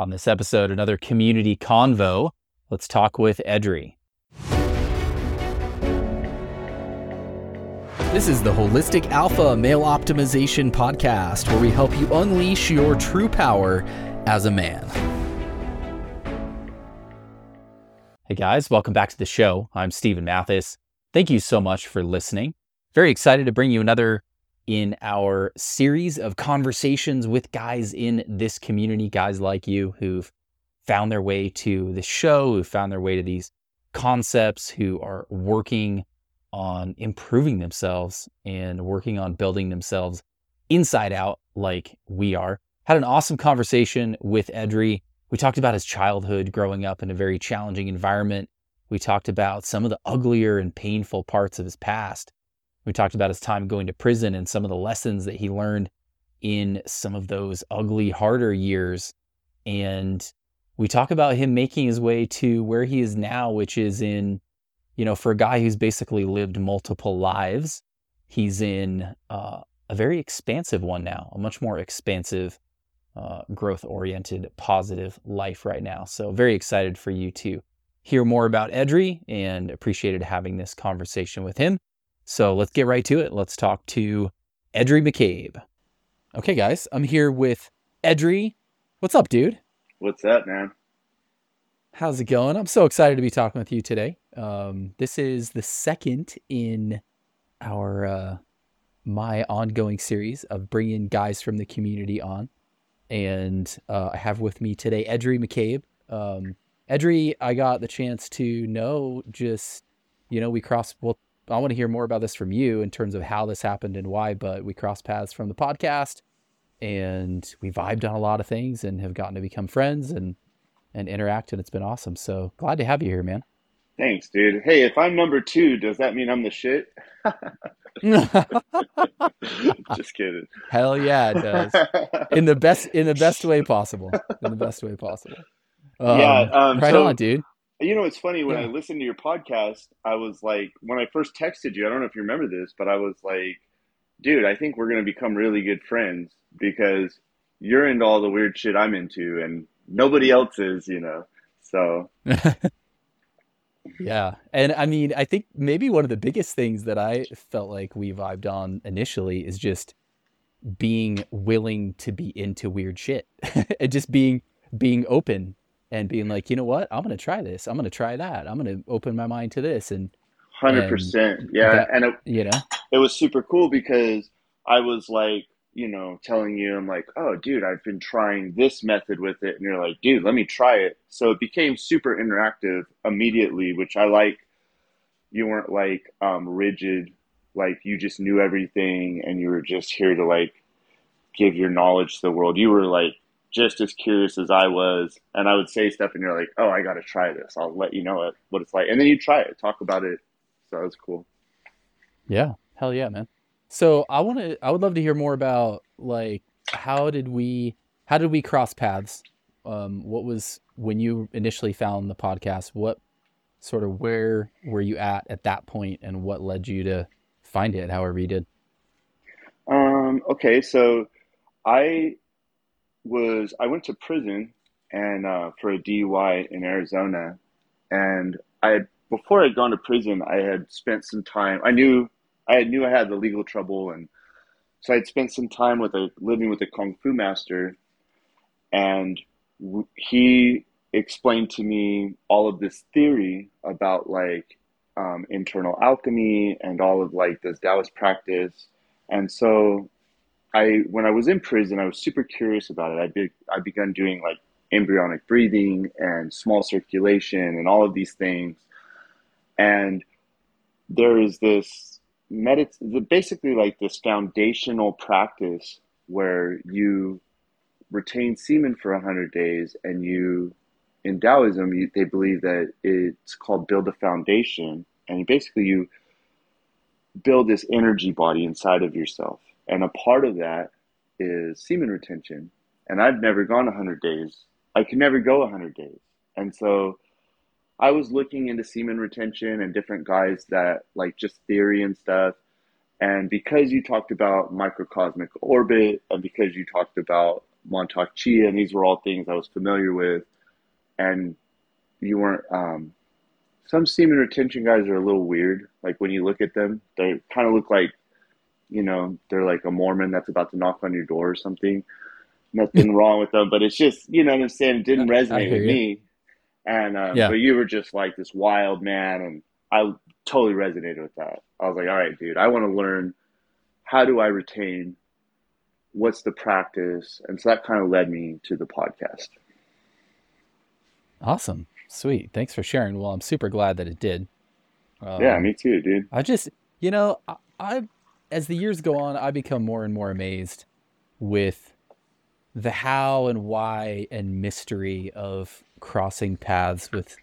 On this episode, another community convo. Let's talk with Edrei. This is the Holistic Alpha Male Optimization Podcast, where we help you unleash your true power as a man. Hey guys, welcome back to the show. I'm Steven Mathis. Thank you so much for listening. Very excited to bring you another in our series of conversations with guys in this community, guys like you who've found their way to the show, who found their way to these concepts, who are working on improving themselves and working on building themselves inside out like we are. Had an awesome conversation with Edrei. We talked about his childhood growing up in a very challenging environment. We talked about some of the uglier and painful parts of his past. We talked about his time going to prison and some of the lessons that he learned in some of those ugly, harder years. And we talk about him making his way to where he is now, which is in you know, for a guy who's basically lived multiple lives, he's in uh, a very expansive one now, a much more expansive, uh, growth oriented, positive life right now. So, very excited for you to hear more about Edrei and appreciated having this conversation with him. So, let's get right to it. Let's talk to Edrei McCabe. Okay, guys, I'm here with Edrei. What's up, dude? What's up, man? How's it going? I'm so excited to be talking with you today. Um, this is the second in our uh, my ongoing series of bringing guys from the community on, and uh, I have with me today Edrei McCabe. Um, Edrei, I got the chance to know just you know we crossed. Well, I want to hear more about this from you in terms of how this happened and why. But we crossed paths from the podcast, and we vibed on a lot of things and have gotten to become friends and and interact, and it's been awesome. So glad to have you here, man. Thanks, dude. Hey, if I'm number two, does that mean I'm the shit? Just kidding. Hell yeah, it does. In the best in the best way possible. In the best way possible. Um, yeah, um, right so, on, dude. You know, it's funny when yeah. I listened to your podcast. I was like, when I first texted you, I don't know if you remember this, but I was like, dude, I think we're gonna become really good friends because you're into all the weird shit I'm into, and nobody else is, you know. So yeah. And I mean, I think maybe one of the biggest things that I felt like we vibed on initially is just being willing to be into weird shit and just being being open and being like, you know what, I'm gonna try this. I'm gonna try that. I'm gonna open my mind to this and hundred percent. Yeah. That, and it, you know, it was super cool because I was like, you know, telling you, I'm like, oh, dude, I've been trying this method with it. And you're like, dude, let me try it. So it became super interactive immediately, which I like. You weren't like um, rigid, like you just knew everything and you were just here to like give your knowledge to the world. You were like just as curious as I was. And I would say stuff and you're like, oh, I got to try this. I'll let you know what it's like. And then you try it, talk about it. So that was cool. Yeah. Hell yeah, man. So I want to. I would love to hear more about like how did we how did we cross paths? Um, what was when you initially found the podcast? What sort of where were you at at that point, and what led you to find it? However you did. Um. Okay. So I was I went to prison and uh, for a DUI in Arizona, and I had before I'd gone to prison, I had spent some time. I knew I knew I had the legal trouble, and so I'd spent some time with a living with a kung fu master, and he explained to me all of this theory about like um, internal alchemy and all of like this Taoist practice, and so I when I was in prison, I was super curious about it. I did I begun doing like embryonic breathing and small circulation and all of these things, and there is this medit basically like this foundational practice where you retain semen for 100 days and you in taoism you, they believe that it's called build a foundation. And basically you build this energy body inside of yourself and a part of that is semen retention and i've never gone 100 days i could never go 100 days and so I was looking into semen retention and different guys that like just theory and stuff. And because you talked about microcosmic orbit and because you talked about Mantak Chia, and these were all things I was familiar with. And you weren't. Um, some semen retention guys are a little weird. Like when you look at them, they kind of look like, you know, they're like a Mormon that's about to knock on your door or something. Nothing wrong with them, but it's just, you know what I'm saying? It didn't resonate with you. me. And um, yeah. but you were just like this wild man, and I totally resonated with that. I was like, all right, dude, I want to learn how do I retain? What's the practice? And so that kind of led me to the podcast. Awesome. Sweet. Thanks for sharing. Well, I'm super glad that it did. Um, yeah, me too, dude. I just, you know, I, I, as the years go on, I become more and more amazed with the how and why and mystery of crossing paths with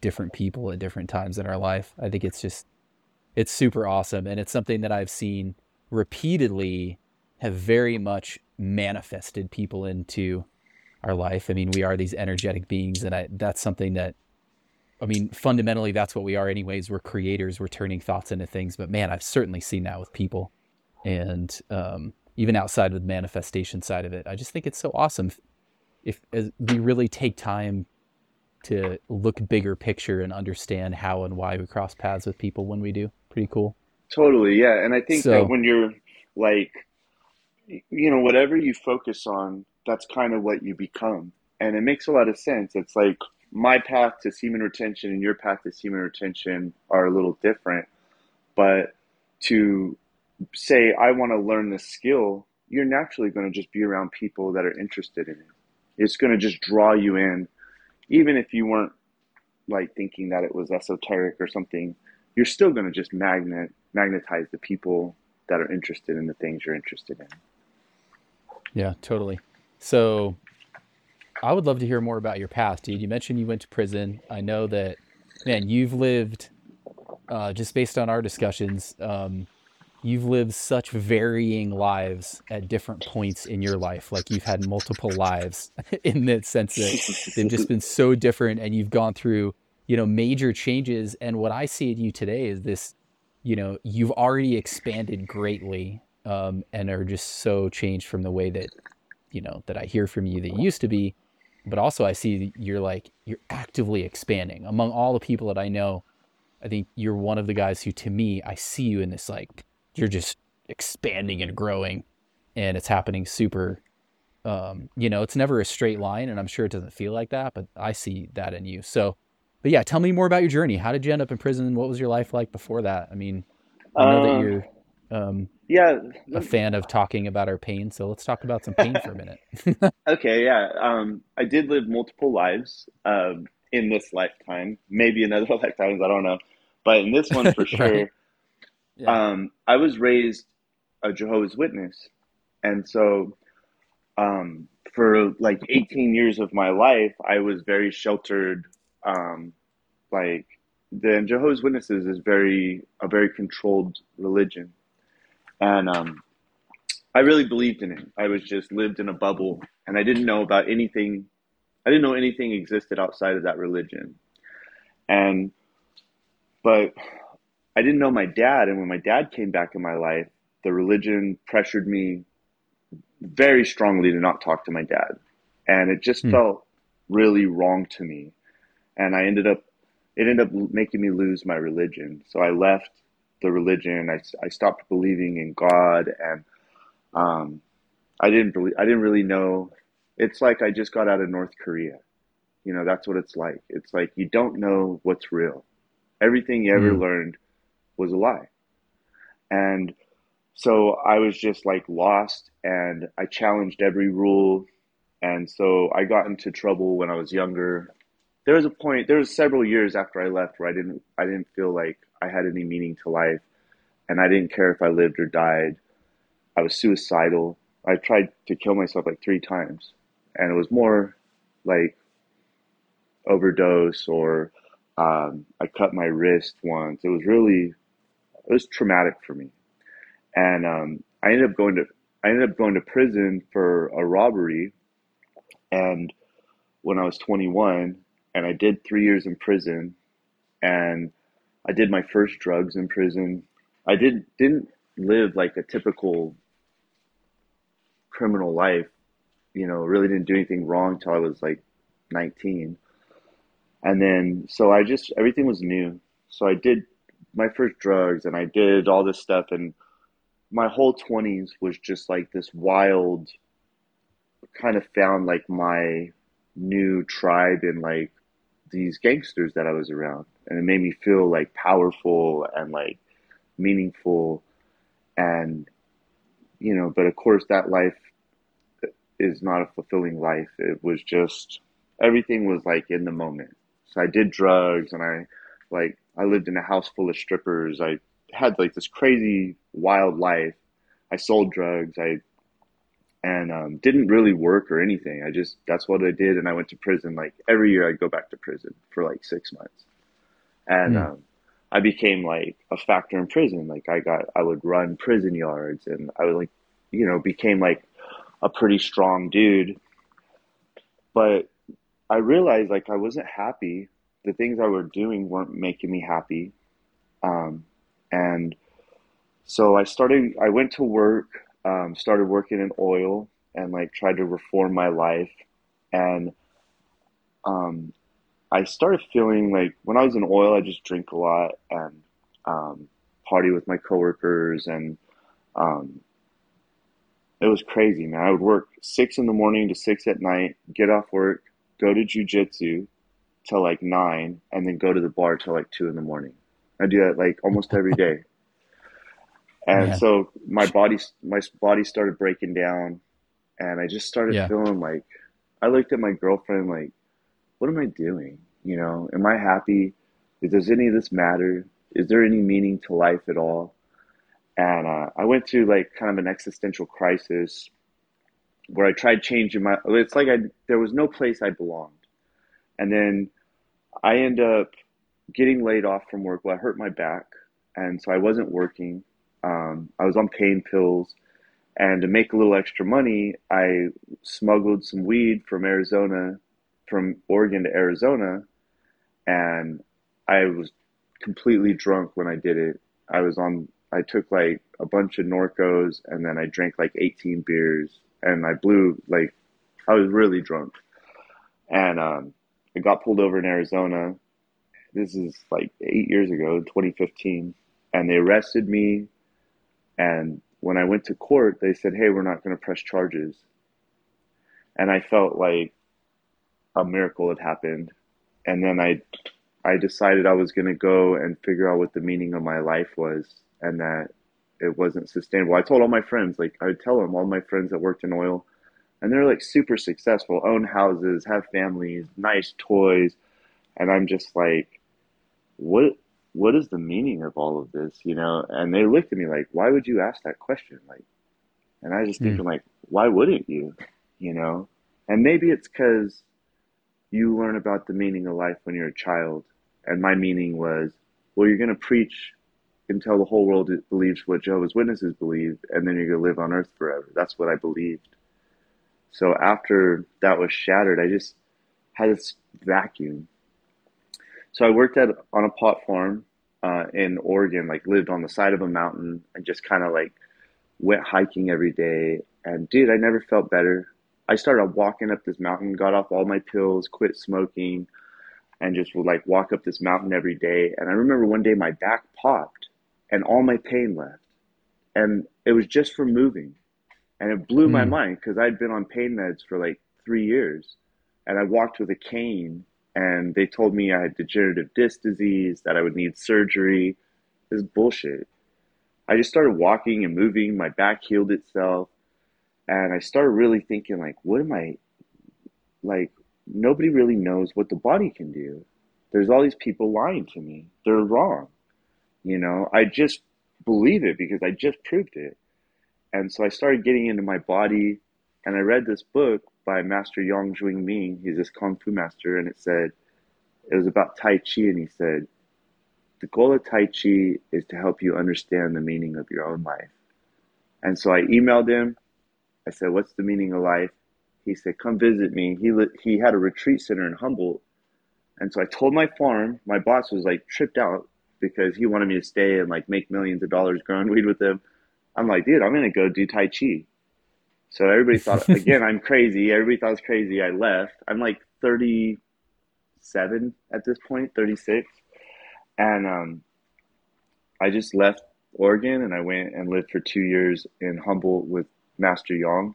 different people at different times in our life. I think it's just, it's super awesome. And it's something that I've seen repeatedly have very much manifested people into our life. I mean, we are these energetic beings, and I, that's something that, I mean, fundamentally, that's what we are, anyways. We're creators, we're turning thoughts into things. But man, I've certainly seen that with people, and um, even outside of the manifestation side of it, I just think it's so awesome if, if we really take time to look bigger picture and understand how and why we cross paths with people when we do. Pretty cool. Totally, yeah. And I think so, that when you're like, you know, whatever you focus on, that's kind of what you become. And it makes a lot of sense. It's like my path to semen retention and your path to semen retention are a little different. But to say, I want to learn this skill, you're naturally going to just be around people that are interested in it. It's going to just draw you in, even if you weren't like thinking that it was esoteric or something. You're still going to just magnet magnetize the people that are interested in the things you're interested in. Yeah, totally. So I would love to hear more about your past, dude. You mentioned you went to prison. I know that, man, you've lived, uh, just based on our discussions, um, you've lived such varying lives at different points in your life. Like you've had multiple lives in the sense that they've just been so different and you've gone through, you know, major changes. And what I see in you today is this, you know, you've already expanded greatly um, and are just so changed from the way that you know that I hear from you that you used to be, but also I see you're like you're actively expanding among all the people that I know. I think you're one of the guys who, to me, I see you in this like you're just expanding and growing, and it's happening super. Um, you know, it's never a straight line, and I'm sure it doesn't feel like that, but I see that in you. So, but yeah, tell me more about your journey. How did you end up in prison? What was your life like before that? I mean, I know that um, you're um, yeah, a fan of talking about our pain. So let's talk about some pain for a minute. okay, yeah. Um, I did live multiple lives um, in this lifetime, maybe in other lifetimes, I don't know, but in this one for sure. right. yeah. um, I was raised a Jehovah's Witness, and so um, for like 18 years of my life, I was very sheltered. Um, like the Jehovah's Witnesses is very a very controlled religion and um, I really believed in it. I was just lived in a bubble, and I didn't know about anything. I didn't know anything existed outside of that religion, and but I didn't know my dad. And when my dad came back in my life, the religion pressured me very strongly to not talk to my dad, and it just hmm. felt really wrong to me. And I ended up, it ended up making me lose my religion. So I left the religion. I, I stopped believing in God, and um, I didn't believe. I didn't really know. It's like I just got out of North Korea. You know, that's what it's like. It's like you don't know what's real. Everything you ever mm. learned was a lie, and so I was just like lost, and I challenged every rule, and so I got into trouble when I was younger. There was a point. There was several years after I left where I didn't. I didn't feel like I had any meaning to life. And I didn't care if I lived or died. I was suicidal. I tried to kill myself like three times. And it was more like overdose or um, I cut my wrist once. It was really, it was traumatic for me. And um, I ended up going to, I ended up going to prison for a robbery. And when I was 21, and I did three years in prison, and I did my first drugs in prison. I did didn't live like a typical criminal life you know, really didn't do anything wrong till I was like 19. And then, so I just, everything was new. So I did my first drugs and I did all this stuff. And my whole 20s was just like this wild, kind of found like my new tribe and like these gangsters that I was around. And it made me feel like powerful and like meaningful. And, you know, but of course, that life is not a fulfilling life. It was just, everything was like in the moment. So I did drugs and I like I lived in a house full of strippers. I had like this crazy wild life. I sold drugs. I and um, didn't really work or anything. I just that's what I did, and I went to prison. Like every year, I'd go back to prison for like six months, and mm. um, I became like a factor in prison. Like I got, I would run prison yards, and I would like, you know, became like a pretty strong dude. But I realized like I wasn't happy. The things I were doing weren't making me happy. Um, and so I started, I went to work, um, started working in oil and like tried to reform my life. And um, I started feeling like when I was in oil, I just drink a lot and um, party with my coworkers. And um, it was crazy, man. I would work six in the morning to six at night, get off work, go to jujitsu till like nine, and then go to the bar till like two in the morning. I do that like almost every day. And yeah. so my body, my body started breaking down, and I just started yeah. feeling like I looked at my girlfriend like, what am I doing? You know, am I happy? Does any of this matter? Is there any meaning to life at all? And uh, I went through like kind of an existential crisis where I tried changing my. It's like I there was no place I belonged, and then I end up getting laid off from work. Well, I hurt my back, and so I wasn't working. Um, I was on pain pills, and to make a little extra money, I smuggled some weed from Arizona, from Oregon to Arizona, and I was completely drunk when I did it. I was on. I took like a bunch of Norcos, and then I drank like 18 beers and I blew like I was really drunk, and um, I got pulled over in Arizona. This is like eight years ago, 2015, and they arrested me. And when I went to court, they said, "Hey, we're not going to press charges," and I felt like a miracle had happened. And then I, I decided I was going to go and figure out what the meaning of my life was, and that it wasn't sustainable. I told all my friends, like I would tell them, all my friends that worked in oil, and they're like super successful, own houses, have families, nice toys, and I'm just like, what? What is the meaning of all of this, you know? And they looked at me like, why would you ask that question? Like, and I was just mm. thinking like, why wouldn't you, you know? And maybe it's because you learn about the meaning of life when you're a child, and my meaning was, well, you're going to preach until the whole world believes what Jehovah's Witnesses believe, and then you're going to live on earth forever. That's what I believed. So after that was shattered, I just had this vacuum. So I worked at on a pot farm uh, in Oregon, like lived on the side of a mountain and just kind of like went hiking every day. And dude, I never felt better. I started walking up this mountain, got off all my pills, quit smoking, and just would like walk up this mountain every day. And I remember one day my back popped and all my pain left. And it was just from moving. And it blew mm. my hmm. mind because I'd been on pain meds for like three years. And I walked with a cane and they told me I had degenerative disc disease, that I would need surgery. This bullshit. I just started walking and moving. My back healed itself. And I started really thinking, like, what am I, like, nobody really knows what the body can do. There's all these people lying to me. They're wrong. You know, I just believe it because I just proved it. And so I started getting into my body and I read this book by Master Yang Jwing Ming. He's this Kung Fu master and it said, it was about Tai Chi and he said, the goal of Tai Chi is to help you understand the meaning of your own life. And so I emailed him. I said, what's the meaning of life? He said, come visit me. He, he had a retreat center in Humboldt. And so I told my farm, my boss was like tripped out because he wanted me to stay and like make millions of dollars growing weed with him. I'm like, dude, I'm gonna go do Tai Chi. So everybody thought again I'm crazy. Everybody thought I was crazy. I left. I'm like 37 at this point, 36, and um, I just left Oregon and I went and lived for two years in Humboldt with Master Yang.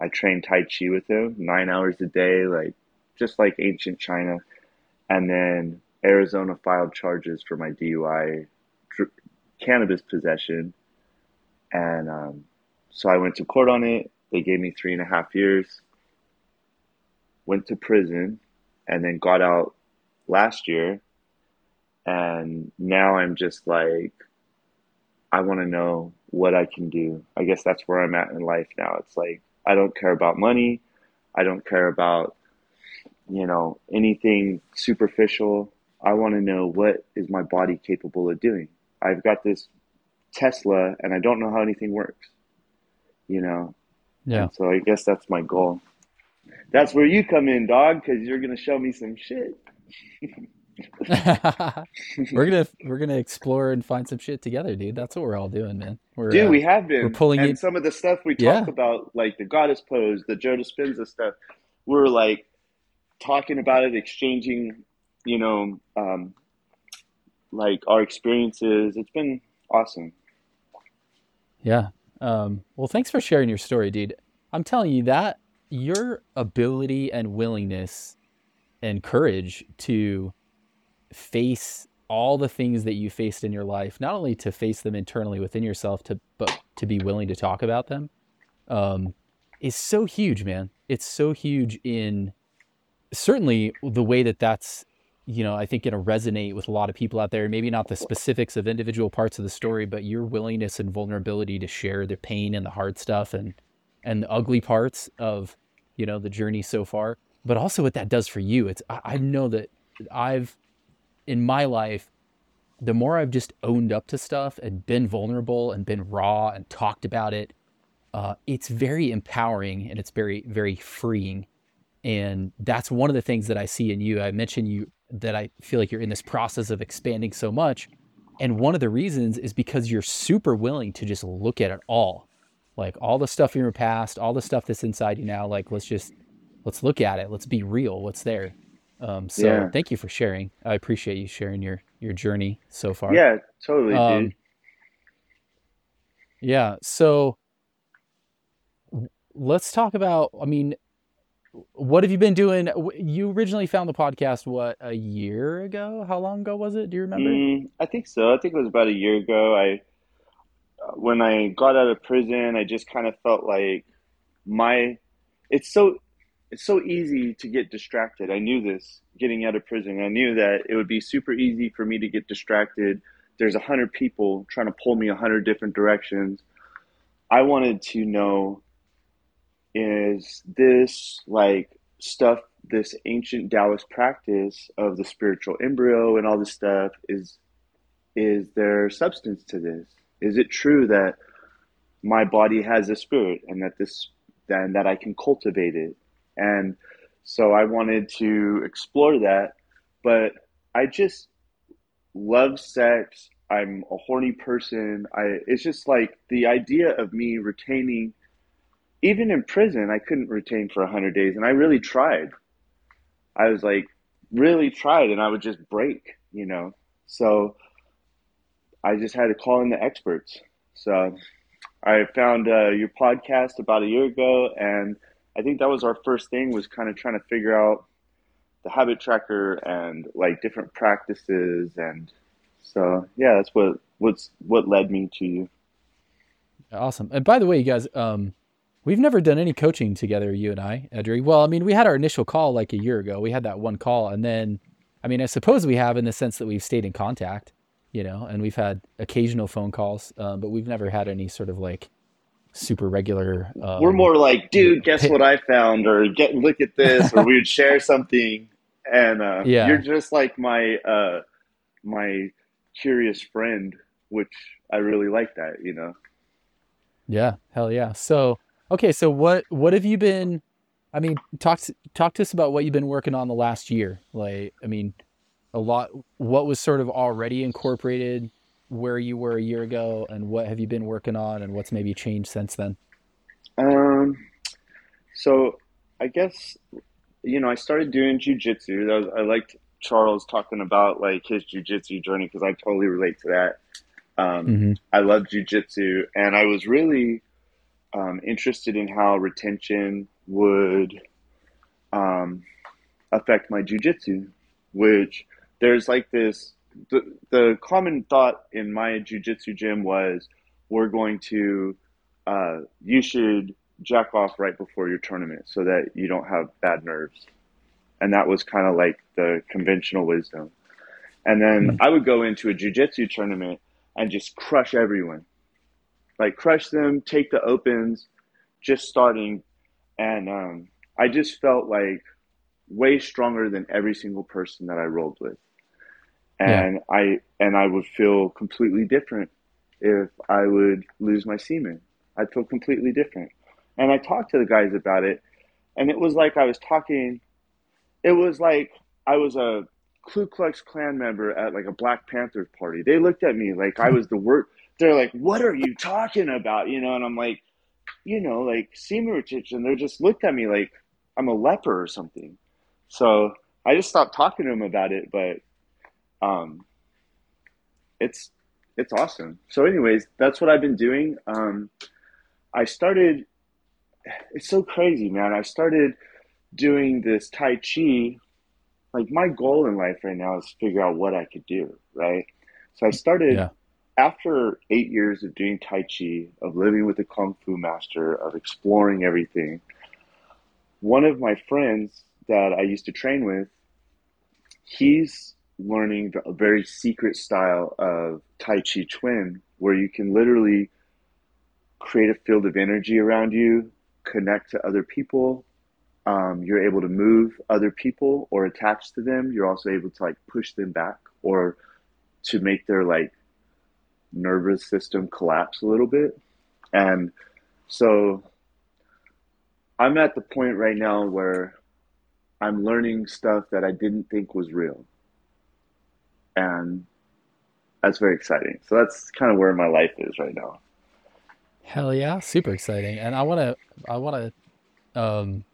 I trained Tai Chi with him nine hours a day, like just like ancient China. And then Arizona filed charges for my DUI cannabis possession. And um, so I went to court on it. They gave me three and a half years. Went to prison and then got out last year. And now I'm just like, I want to know what I can do. I guess that's where I'm at in life now. It's like, I don't care about money. I don't care about, you know, anything superficial. I want to know what is my body capable of doing. I've got this Tesla and I don't know how anything works, you know? Yeah. And so I guess that's my goal. That's where you come in, dog, because you're going to show me some shit. we're gonna we're gonna explore and find some shit together, dude. That's what we're all doing, man. We're, Dude, uh, we have been. we're pulling and it- some of the stuff we Yeah. talk about, like the goddess pose, the Joe Dispenza stuff, we're like talking about it, exchanging, you know, um, like our experiences. It's been awesome. Yeah. Um, well, thanks for sharing your story, dude. I'm telling you that your ability and willingness and courage to face all the things that you faced in your life, not only to face them internally within yourself, to but to be willing to talk about them, um, is so huge, man. It's so huge in certainly the way that that's you know i think going to resonate with a lot of people out there. Maybe not the specifics of individual parts of the story but your willingness and vulnerability to share the pain and the hard stuff and and the ugly parts of you know the journey so far. But also what that does for you. It's i, I know that i've in my life the more i've just owned up to stuff and been vulnerable and been raw and talked about it uh, it's very empowering and it's very very freeing and that's one of the things that I see in you. I mentioned you that I feel like you're in this process of expanding so much. And one of the reasons is because you're super willing to just look at it all. Like all the stuff in your past, all the stuff that's inside you now, like let's just let's look at it. Let's be real. What's there? Um, so Yeah. thank you for sharing. I appreciate you sharing your your journey so far. Yeah, totally, Um, dude. Yeah. So let's talk about, I mean, what have you been doing? You originally found the podcast, what, a year ago? How long ago was it? Do you remember? Mm, I think so. I think it was about a year ago. I when I got out of prison, I just kind of felt like my it's so it's so easy to get distracted. I knew this getting out of prison. I knew that it would be super easy for me to get distracted. There's a hundred people trying to pull me a hundred different directions. I wanted to know is this like stuff this ancient Taoist practice of the spiritual embryo and all this stuff is is there substance to this? Is it true that my body has a spirit and that this and that I can cultivate it? And so I wanted to explore that, but I just love sex. I'm a horny person. I it's just like the idea of me retaining even in prison, I couldn't retain for 100 days and I really tried. I was like really tried and I would just break, you know. So I just had to call in the experts. So I found uh, your podcast about a year ago, and I think that was our first thing was kind of trying to figure out the habit tracker and like different practices, and so yeah, that's what what's what led me to you. Awesome. And by the way, you guys, um, we've never done any coaching together, you and I, Edrei. Well, I mean, we had our initial call like a year ago. We had that one call, and then, I mean, I suppose we have in the sense that we've stayed in contact, you know, and we've had occasional phone calls, um, but we've never had any sort of like super regular. Um, We're more like, dude, guess Hey- what I found, or get look at this, or we would share something, and uh, Yeah. you're just like my uh, my curious friend, which I really like that, you know. Yeah, hell yeah. So, okay, so what what have you been? I mean, talk to, talk to us about what you've been working on the last year. Like, I mean, a lot. What was sort of already incorporated where you were a year ago, and what have you been working on, and what's maybe changed since then? Um, so I guess you know I started doing jujitsu. I liked Charles talking about like his jujitsu journey because I totally relate to that. Um, mm-hmm. I love jujitsu, and I was really um, interested in how retention would um, affect my jujitsu, which there's like this. The, the common thought in my jujitsu gym was, we're going to, uh, you should jack off right before your tournament so that you don't have bad nerves. And that was kind of like the conventional wisdom. And then mm-hmm. I would go into a jujitsu tournament and just crush everyone. Like crush them, take the opens, just starting. And um, I just felt like way stronger than every single person that I rolled with. And yeah. I and I would feel completely different if I would lose my semen. I'd feel completely different. And I talked to the guys about it, and it was like I was talking. It was like I was a Ku Klux Klan member at like a Black Panther party. They looked at me like I was the word. They're like, "What are you talking about?" You know, and I'm like, you know, like semen retention. They just looked at me like I'm a leper or something. So I just stopped talking to them about it. But um, it's it's awesome. So, anyways, that's what I've been doing. Um, I started. It's so crazy, man. I started doing this Tai Chi like my goal in life right now is to figure out what I could do, right? So I started yeah. after eight years of doing Tai Chi, of living with a Kung Fu master, of exploring everything. One of my friends that I used to train with, he's learning a very secret style of Tai Chi Chuan, where you can literally create a field of energy around you, connect to other people, um, you're able to move other people or attach to them. You're also able to like push them back or to make their like nervous system collapse a little bit. And so I'm at the point right now where I'm learning stuff that I didn't think was real. And that's very exciting. So that's kind of where my life is right now. Hell yeah, super exciting. And I want to I want to um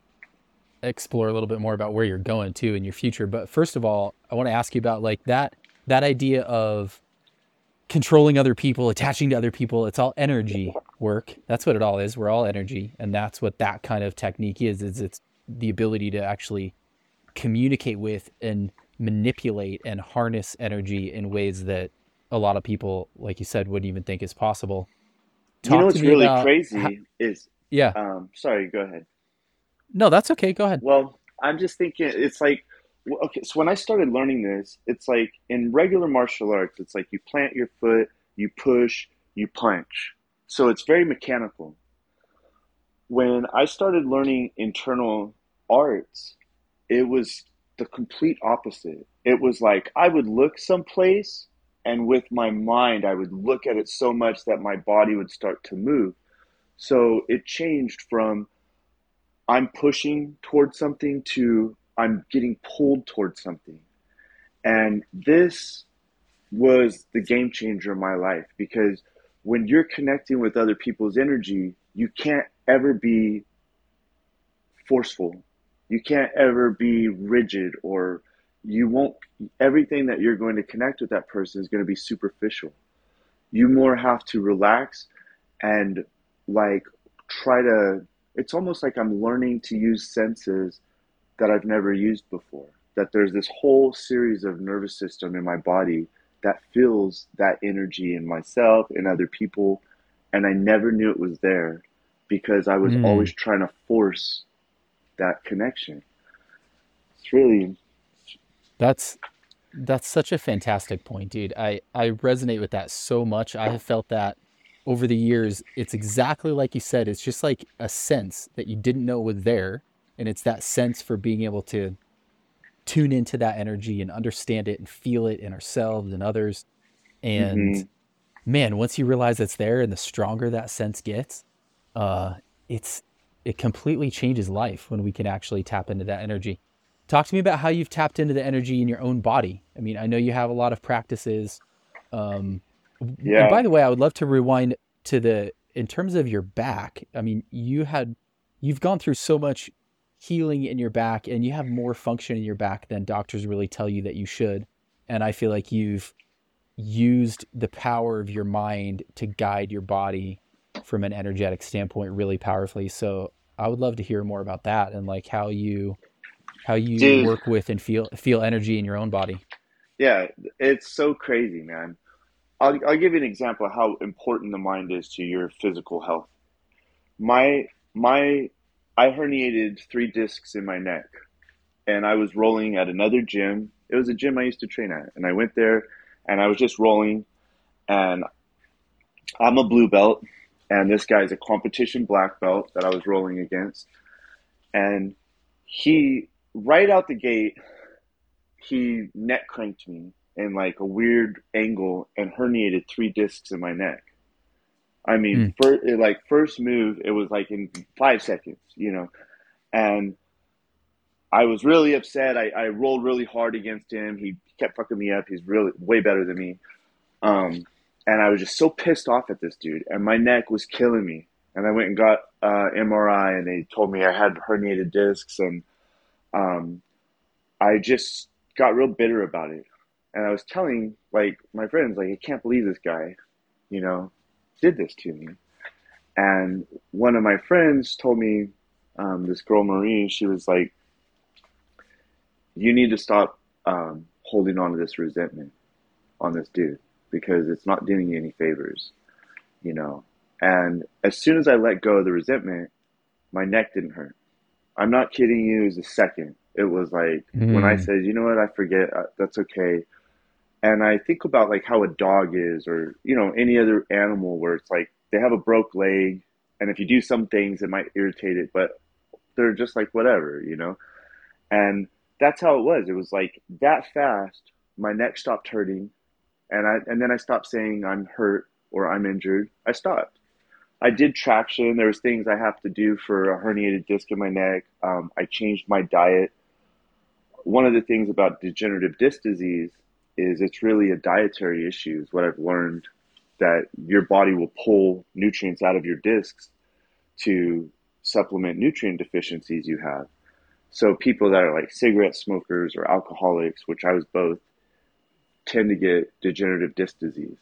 explore a little bit more about where you're going to in your future. But first of all, I want to ask you about like that that idea of controlling other people, attaching to other people. It's all energy work. That's what it all is. We're all energy, and that's what that kind of technique is. Is it's the ability to actually communicate with and manipulate and harness energy in ways that a lot of people, like you said, wouldn't even think is possible. Talk you know what's really crazy how, is yeah. Um, sorry, go ahead. No, that's okay. Go ahead. Well, I'm just thinking it's like okay, so when I started learning this, it's like in regular martial arts, it's like you plant your foot, you push, you punch. So it's very mechanical. When I started learning internal arts, it was the complete opposite. It was like I would look someplace and with my mind I would look at it so much that my body would start to move. So it changed from I'm pushing towards something to I'm getting pulled towards something. And this was the game changer in my life because when you're connecting with other people's energy, you can't ever be forceful. You can't ever be rigid or you won't everything that you're going to connect with that person is going to be superficial. You more have to relax and like try to it's almost like I'm learning to use senses that I've never used before. That there's this whole series of nervous system in my body that feels that energy in myself and other people. And I never knew it was there because I was mm. always trying to force that connection. It's really. That's that's such a fantastic point, dude. I, I resonate with that so much. I have felt that over the years, it's exactly like you said. It's just like a sense that you didn't know was there. And it's that sense for being able to tune into that energy and understand it and feel it in ourselves and others. And mm-hmm. man, once you realize it's there and the stronger that sense gets, uh, it's it completely changes life when we can actually tap into that energy. Talk to me about how you've tapped into the energy in your own body. I mean, I know you have a lot of practices. Um, yeah. And by the way, I would love to rewind to the in terms of your back, I mean, you had you've gone through so much healing in your back and you have more function in your back than doctors really tell you that you should. And I feel like you've used the power of your mind to guide your body from an energetic standpoint really powerfully. So I would love to hear more about that and like how you how you Dude. work with and feel feel energy in your own body. Yeah, it's so crazy, man. I'll, I'll give you an example of how important the mind is to your physical health. My my I herniated three discs in my neck, and I was rolling at another gym. It was a gym I used to train at, and I went there, and I was just rolling, and I'm a blue belt, and this guy's a competition black belt that I was rolling against, and he right out the gate, he neck cranked me in like a weird angle and herniated three discs in my neck. I mean, mm. like first move, it was like in five seconds, you know, and I was really upset. I, I rolled really hard against him. He kept fucking me up. He's really way better than me. Um, and I was just so pissed off at this dude, and my neck was killing me. And I went and got uh, MRI, and they told me I had herniated discs, and um, I just got real bitter about it and I was telling like my friends, like I can't believe this guy, you know, did this to me. And one of my friends told me, um, this girl Marie, she was like, "You need to stop um, holding on to this resentment on this dude because it's not doing you any favors, you know." And as soon as I let go of the resentment, my neck didn't hurt. I'm not kidding you. It was a second. It was like mm. when I mm. said, "You know what? I forget. Uh, that's okay." and I think about like how a dog is, or you know, any other animal where it's like they have a broke leg, and if you do some things, it might irritate it, but they're just like whatever, you know. And that's how it was. It was like that fast. My neck stopped hurting, and I and then I stopped saying I'm hurt or I'm injured. I stopped. I did traction. There was things I have to do for a herniated disc in my neck. Um, I changed my diet. One of the things about degenerative disc disease is it's really a dietary issue is what I've learned that your body will pull nutrients out of your discs to supplement nutrient deficiencies you have. So people that are like cigarette smokers or alcoholics, which I was both, tend to get degenerative disc disease.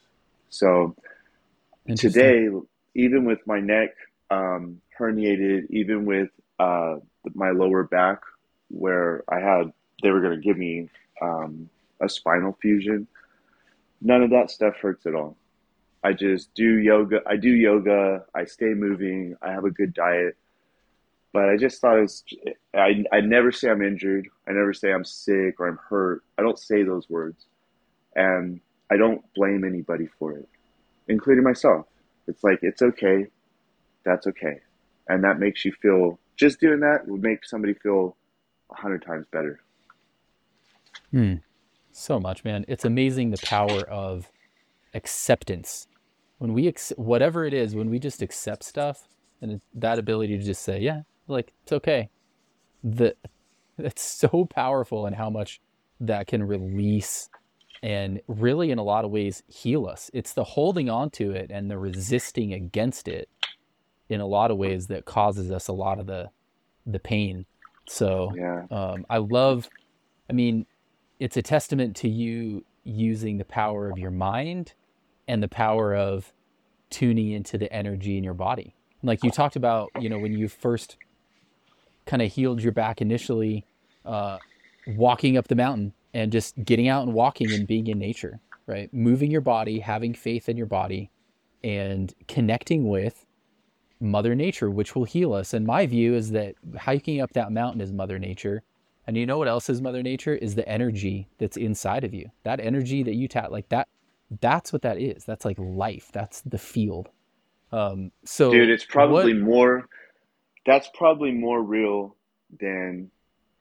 So today, even with my neck um, herniated, even with uh, my lower back, where I had, they were going to give me um, a spinal fusion. None of that stuff hurts at all. I just do yoga. I do yoga. I stay moving. I have a good diet. But I just thought it was, I, I never say I'm injured. I never say I'm sick or I'm hurt. I don't say those words. And I don't blame anybody for it, including myself. It's like, it's okay. That's okay. And that makes you feel, just doing that would make somebody feel a hundred times better. Hmm. So much, man. It's amazing the power of acceptance. When we, ex- whatever it is, when we just accept stuff and that ability to just say, yeah, like it's okay. The, it's so powerful and how much that can release and really in a lot of ways heal us. It's the holding on to it and the resisting against it in a lot of ways that causes us a lot of the the pain. So yeah. um, I love I mean, it's a testament to you using the power of your mind and the power of tuning into the energy in your body. Like you talked about, you know, when you first kind of healed your back initially, uh, walking up the mountain and just getting out and walking and being in nature, right? Moving your body, having faith in your body, and connecting with Mother Nature, which will heal us. And my view is that hiking up that mountain is Mother Nature and you know what else is Mother Nature? Is the energy that's inside of you. That energy that you tap, like that, that's what that is. That's like life. That's the field. Um, so, dude, it's probably what, more. That's probably more real than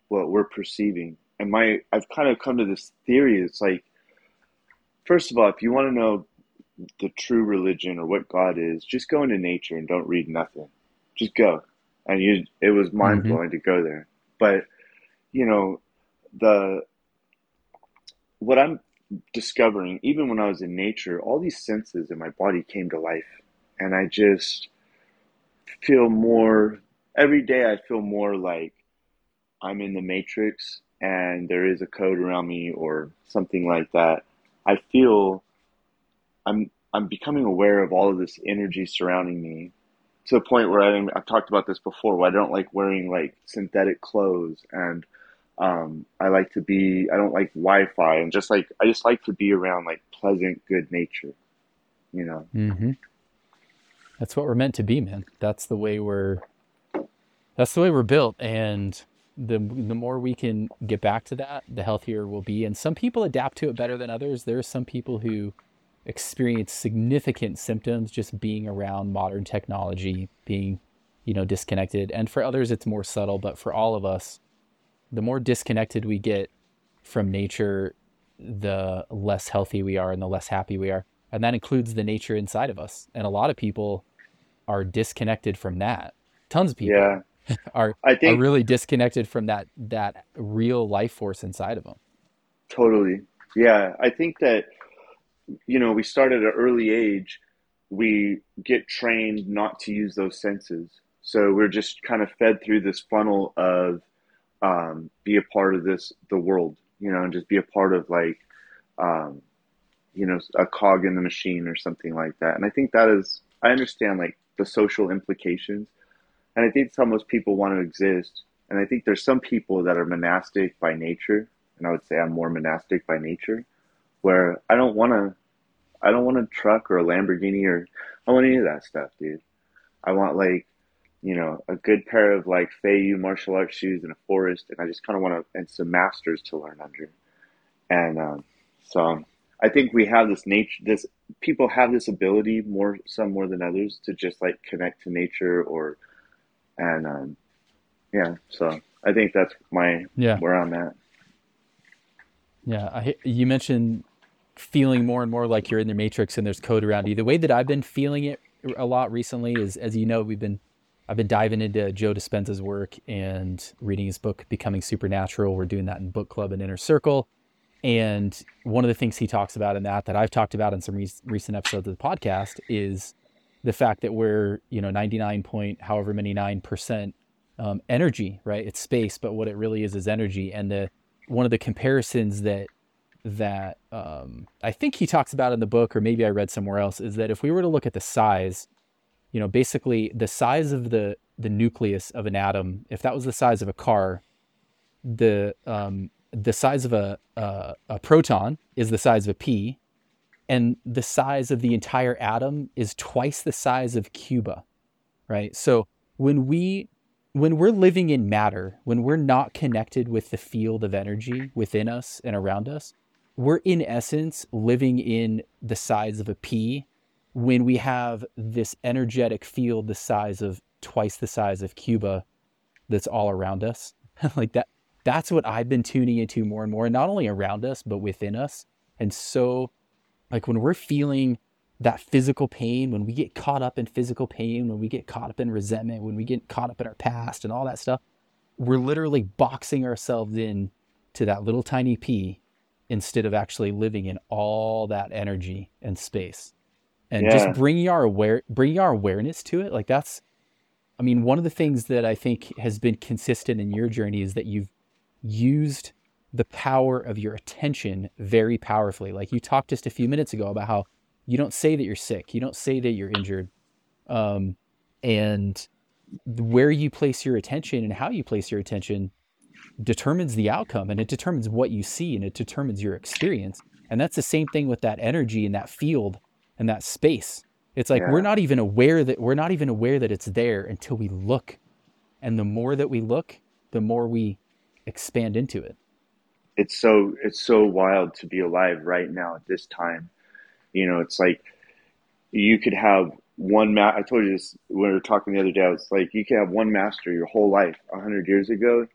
what we're perceiving. And my, I've kind of come to this theory. It's like, first of all, if you want to know the true religion or what God is, just go into nature and don't read nothing. Just go. And you, it was mind blowing mm-hmm. to go there. But you know, the what I'm discovering, even when I was in nature, all these senses in my body came to life. and I just feel more every day. I feel more like I'm in the matrix and there is a code around me or something like that. I feel I'm I'm becoming aware of all of this energy surrounding me to the point where I, I've talked about this before. Where I don't like wearing like synthetic clothes and um, I like to be. I don't like Wi-Fi and just like I just like to be around like pleasant, good nature. You know. Mm-hmm. That's what we're meant to be, man. That's the way we're. That's the way we're built, and the the more we can get back to that, the healthier we'll be. And some people adapt to it better than others. There are some people who experience significant symptoms just being around modern technology, being, you know, disconnected. And for others, it's more subtle. But for all of us, the more disconnected we get from nature, the less healthy we are and the less happy we are. And that includes the nature inside of us. And a lot of people are disconnected from that. Tons of people yeah. are, I think, are really disconnected from that that real life force inside of them. Totally. Yeah. I think that, you know, we start at an early age, we get trained not to use those senses. So we're just kind of fed through this funnel of um, be a part of this the world, you know, and just be a part of like, um, you know, a cog in the machine or something like that. And I think that is, I understand like the social implications, and I think it's how most people want to exist. And I think there's some people that are monastic by nature, and I would say I'm more monastic by nature, where I don't want to, I don't want a truck or a Lamborghini or I want any of that stuff, dude. I want like you know, a good pair of like Feiyue martial arts shoes in a forest, and I just kind of want to, and some masters to learn under. And um, so I think we have this nature, this people have this ability more, some more than others, to just like connect to nature or, and um, yeah. So I think that's my yeah where I'm at. Yeah, I, you mentioned feeling more and more like you're in the matrix and there's code around you. The way that I've been feeling it a lot recently is, as you know, we've been I've been diving into Joe Dispenza's work and reading his book, Becoming Supernatural. We're doing that in book club and inner circle. And one of the things he talks about in that, that I've talked about in some re- recent episodes of the podcast, is the fact that we're, you know, 99 point, however many 9% um, energy, right? It's space, but what it really is is energy. And the one of the comparisons that that um, I think he talks about in the book, or maybe I read somewhere else, is that if we were to look at the size you know, basically the size of the the nucleus of an atom, if that was the size of a car, the um, the size of a, a, a proton is the size of a pea, and the size of the entire atom is twice the size of Cuba, right? So when we when we're living in matter, when we're not connected with the field of energy within us and around us, we're in essence living in the size of a pea when we have this energetic field the size of twice the size of Cuba that's all around us. like that that's what I've been tuning into more and more, not only around us, but within us. And so like when we're feeling that physical pain, when we get caught up in physical pain, when we get caught up in resentment, when we get caught up in our past and all that stuff, we're literally boxing ourselves in to that little tiny pea instead of actually living in all that energy and space and yeah. just bringing our aware bringing our awareness to it like that's i mean one of the things that i think has been consistent in your journey is that you've used the power of your attention very powerfully like you talked just a few minutes ago about how you don't say that you're sick you don't say that you're injured um, and where you place your attention and how you place your attention determines the outcome and it determines what you see and it determines your experience and that's the same thing with that energy and that field and that space. It's like yeah. we're not even aware that we're not even aware that it's there until we look. And the more that we look, the more we expand into it. It's so it's so wild to be alive right now at this time. You know, it's like you could have one ma- I told you this when we were talking the other day. I was like, you could have one master your whole life hundred years ago,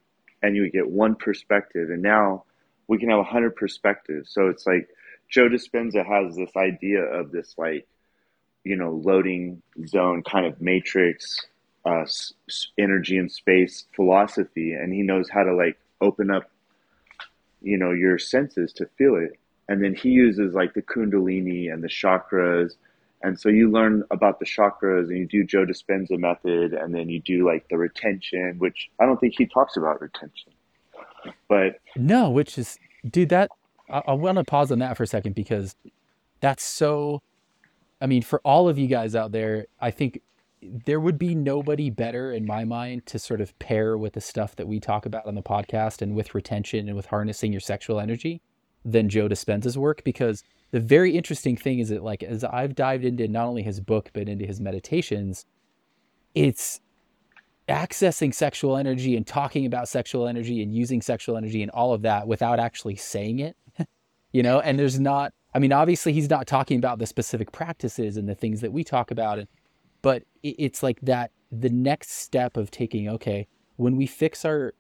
and you would get one perspective. And now we can have hundred perspectives. So it's like Joe Dispenza has this idea of this like, you know, loading zone kind of matrix, uh, energy and space philosophy, and he knows how to like open up, you know, your senses to feel it. And then he uses like the Kundalini and the chakras And so you learn about the chakras and you do Joe Dispenza method and then you do like the retention, which I don't think he talks about retention. But no, which is, dude, that I, I want to pause on that for a second because that's so, I mean, for all of you guys out there, I think there would be nobody better in my mind to sort of pair with the stuff that we talk about on the podcast and with retention and with harnessing your sexual energy than Joe Dispenza's work because the very interesting thing is that like as I've dived into not only his book but into his meditations, it's accessing sexual energy and talking about sexual energy and using sexual energy and all of that without actually saying it. you know, and there's not I mean obviously he's not talking about the specific practices and the things that we talk about and but it's like that the next step of taking okay when we fix our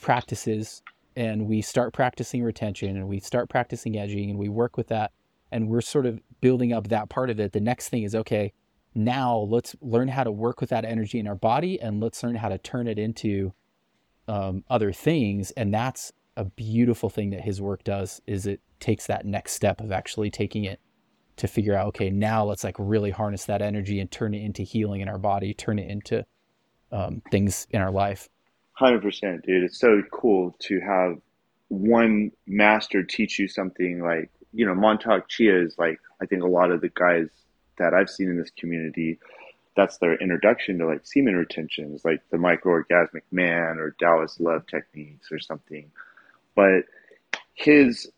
practices and we start practicing retention and we start practicing edging and we work with that and we're sort of building up that part of it the next thing is okay now let's learn how to work with that energy in our body and let's learn how to turn it into um, other things. And that's a beautiful thing that his work does is it takes that next step of actually taking it to figure out okay now let's like really harness that energy and turn it into healing in our body turn it into um, things in our life. 100% dude. It's so cool to have one master teach you something like you know Mantak Chia is like i think a lot of the guys that i've seen in this community that's their introduction to like semen retention. Is like the microorgasmic man or taoist love techniques or something. But his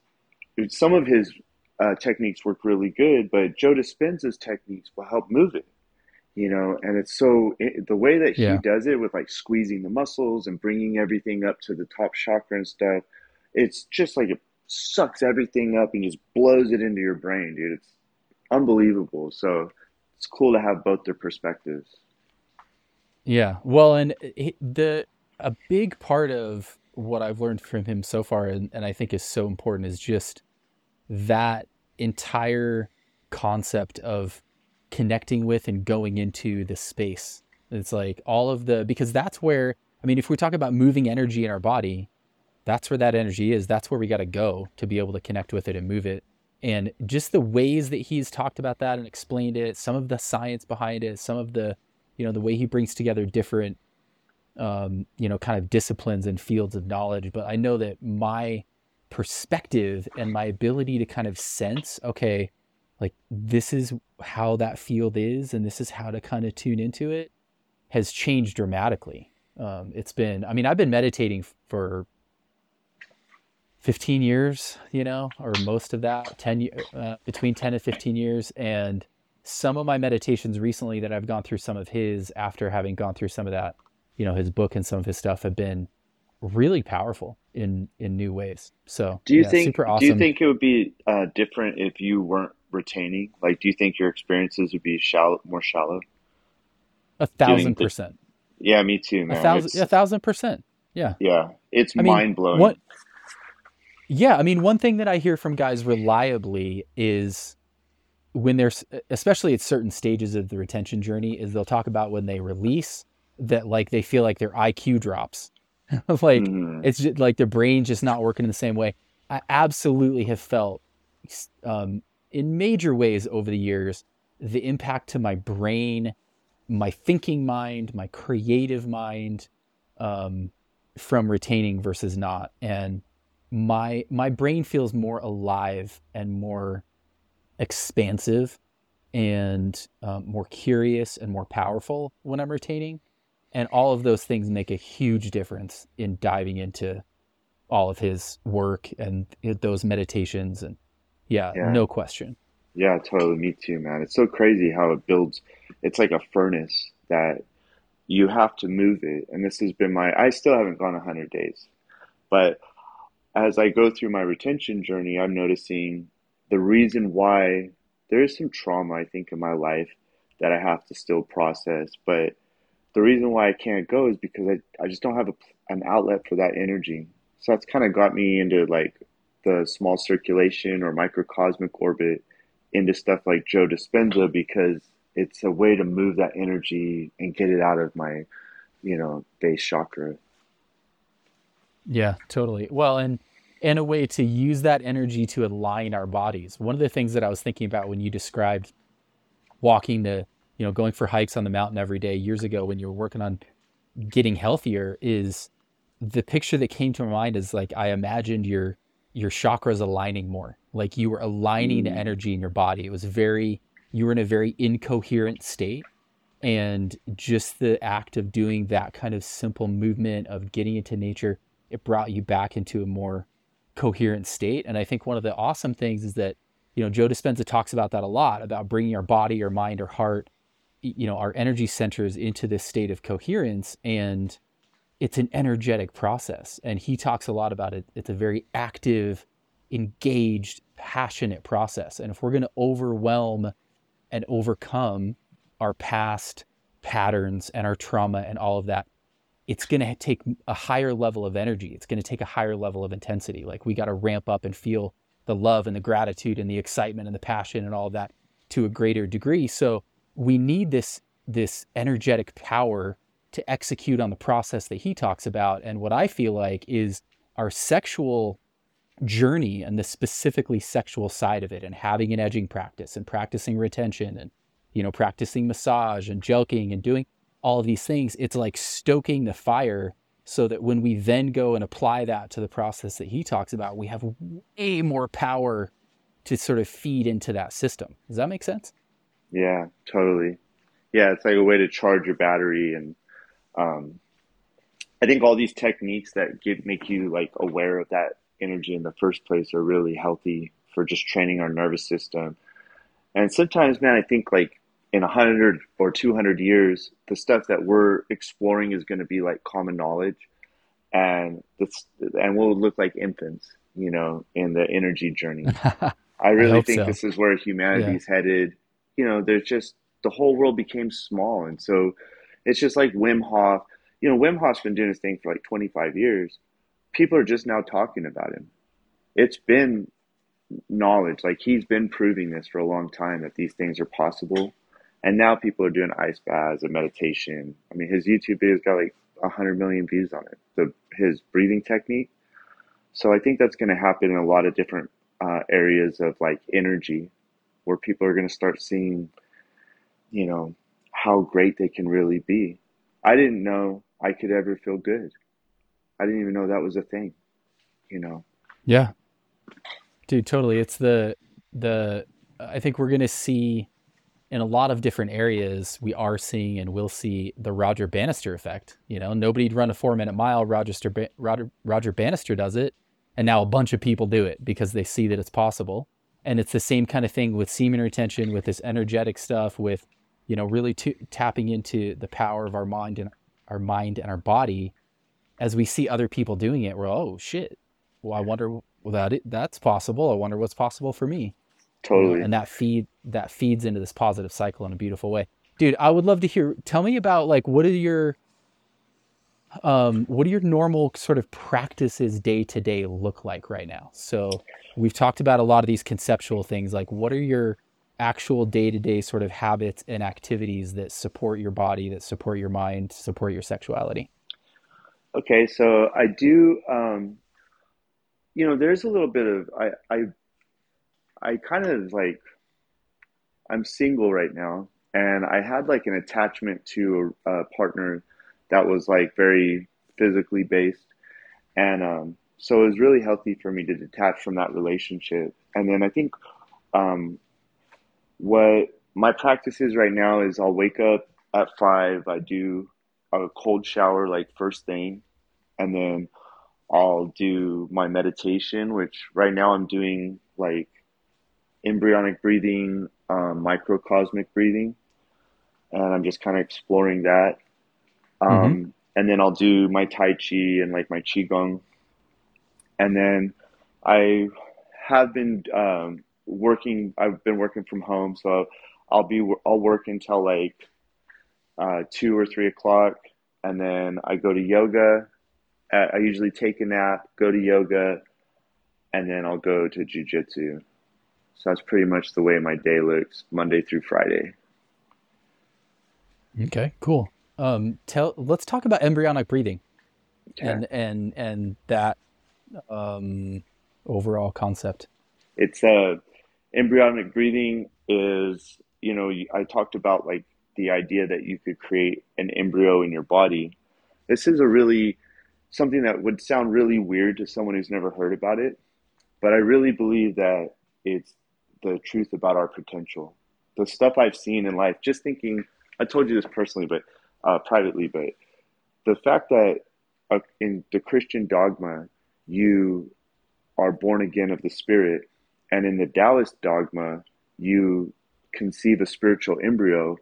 some of his uh, techniques work really good, but Joe Dispenza's techniques will help move it. You know, and it's so it, the way that he yeah. does it with like squeezing the muscles and bringing everything up to the top chakra and stuff. It's just like it sucks everything up and just blows it into your brain, dude. It's unbelievable. So it's cool to have both their perspectives. Yeah. Well, and the a big part of what I've learned from him so far, and, and I think is so important, is just that entire concept of connecting with and going into the space. It's like all of the, because that's where, I mean, if we talk about moving energy in our body, that's where that energy is. That's where we got to go to be able to connect with it and move it. And just the ways that he's talked about that and explained it, some of the science behind it, some of the, you know, the way he brings together different, um, you know, kind of disciplines and fields of knowledge. But I know that my perspective and my ability to kind of sense, okay, like this is how that field is and this is how to kind of tune into it has changed dramatically. Um, it's been, I mean, I've been meditating for 15 years, you know, or most of that, 10, uh, between 10 and 15 years. And some of my meditations recently that I've gone through some of his after having gone through some of that, you know, his book and some of his stuff have been really powerful in in new ways. So do you yeah, think awesome. do you think it would be uh, different if you weren't retaining? Like, do you think your experiences would be shallow, more shallow? A thousand percent. yeah, me too, man. A thousand, a thousand percent. Yeah. Yeah, it's I mind blowing. What? Yeah, I mean, one thing that I hear from guys reliably is when there's, especially at certain stages of the retention journey, is they'll talk about when they release that like they feel like their IQ drops like mm-hmm. it's just like the brain just not working in the same way. I absolutely have felt um, in major ways over the years the impact to my brain, my thinking mind, my creative mind um, from retaining versus not, and my my brain feels more alive and more expansive and um, more curious and more powerful when I'm retaining and all of those things make a huge difference in diving into all of his work and those meditations and yeah, yeah, no question. Yeah totally. Me too man. It's so crazy how it builds it's like a furnace that you have to move it. And this has been my i still haven't gone 100 days but as i go through my retention journey i'm noticing the reason why there is some trauma i think in my life that i have to still process but the reason why I can't go is because I, I just don't have a, an outlet for that energy. So that's kind of got me into like the small circulation or microcosmic orbit into stuff like Joe Dispenza because it's a way to move that energy and get it out of my, you know, base chakra. Yeah, totally. Well, and in a way to use that energy to align our bodies. One of the things that I was thinking about when you described walking to, you know, going for hikes on the mountain every day years ago when you were working on getting healthier is the picture that came to my mind is like I imagined your your chakras aligning more. Like you were aligning mm. energy in your body. It was very you were in a very incoherent state and just the act of doing that kind of simple movement of getting into nature it brought you back into a more coherent state and i think one of the awesome things is that you know joe dispenza talks about that a lot about bringing our body our mind our heart you know our energy centers into this state of coherence and it's an energetic process. And he talks a lot about it. It's a very active engaged passionate process. And if we're going to overwhelm and overcome our past patterns and our trauma and all of that it's going to take a higher level of energy. It's going to take a higher level of intensity. Like we got to ramp up and feel the love and the gratitude and the excitement and the passion and all of that to a greater degree. So we need this this energetic power to execute on the process that he talks about and what i feel like is our sexual journey and the specifically sexual side of it and having an edging practice and practicing retention and you know, practicing massage and jelqing and doing all of these things, it's like stoking the fire so that when we then go and apply that to the process that he talks about, we have way more power to sort of feed into that system. Does that make sense? Yeah, totally. Yeah, it's like a way to charge your battery and um, I think all these techniques that give make you like aware of that energy in the first place are really healthy for just training our nervous system. And sometimes, man, I think like in a 100 or 200 years, the stuff that we're exploring is going to be like common knowledge. And this, and we'll look like infants, you know, in the energy journey. I really I think so. this is where humanity's yeah. headed. You know, there's just the whole world became small. And so it's just like Wim Hof. You know, Wim Hof's been doing this thing for like 25 years. People are just now talking about him. It's been knowledge. Like he's been proving this for a long time that these things are possible. And now people are doing ice baths and meditation. I mean, his YouTube videos got like 100 million views on it, the, his breathing technique. So I think that's going to happen in a lot of different uh, areas of like energy where people are going to start seeing, you know, how great they can really be. I didn't know I could ever feel good. I didn't even know that was a thing, you know? Yeah. Dude, totally. It's the, the, I think we're going to see in a lot of different areas, we are seeing and will see the Roger Bannister effect. You know, nobody'd run a four minute mile. Roger, Roger, Roger Bannister does it. And now a bunch of people do it because they see that it's possible. And it's the same kind of thing with semen retention, with this energetic stuff, with, you know, really t- tapping into the power of our mind and our mind and our body. As we see other people doing it, we're, oh shit. Well, I wonder, well, that, that's possible. I wonder what's possible for me. Totally. And that feed that feeds into this positive cycle in a beautiful way. Dude, I would love to hear tell me about like what are your um what do your normal sort of practices day to day look like right now? So we've talked about a lot of these conceptual things like what are your actual day-to-day sort of habits and activities that support your body, that support your mind, support your sexuality? Okay, so I do um you know, there's a little bit of I I I kind of like I'm single right now, and I had like an attachment to a, a partner that was like very physically based, and um, so it was really healthy for me to detach from that relationship. And then I think um, what my practice is right now is I'll wake up at five. I do a cold shower like first thing, and then I'll do my meditation, which right now I'm doing like embryonic breathing, um, microcosmic breathing, and I'm just kind of exploring that. Um, mm-hmm. And then I'll do my Tai Chi and like my Qigong. And then I have been um, working, I've been working from home, so I'll be, I'll work until like uh, two or three o'clock. And then I go to yoga. I usually take a nap, go to yoga, and then I'll go to jujitsu. So that's pretty much the way my day looks Monday through Friday. Okay, cool. Um, tell let's talk about embryonic breathing okay. and and and that um, overall concept. It's uh, embryonic breathing is you know, I talked about like the idea that you could create an embryo in your body. This is a really something that would sound really weird to someone who's never heard about it, but I really believe that it's the truth about our potential. The stuff I've seen in life, just thinking, I told you this personally, but uh, privately, but the fact that uh, in the Christian dogma, you are born again of the Spirit, and in the Taoist dogma, you conceive a spiritual embryo.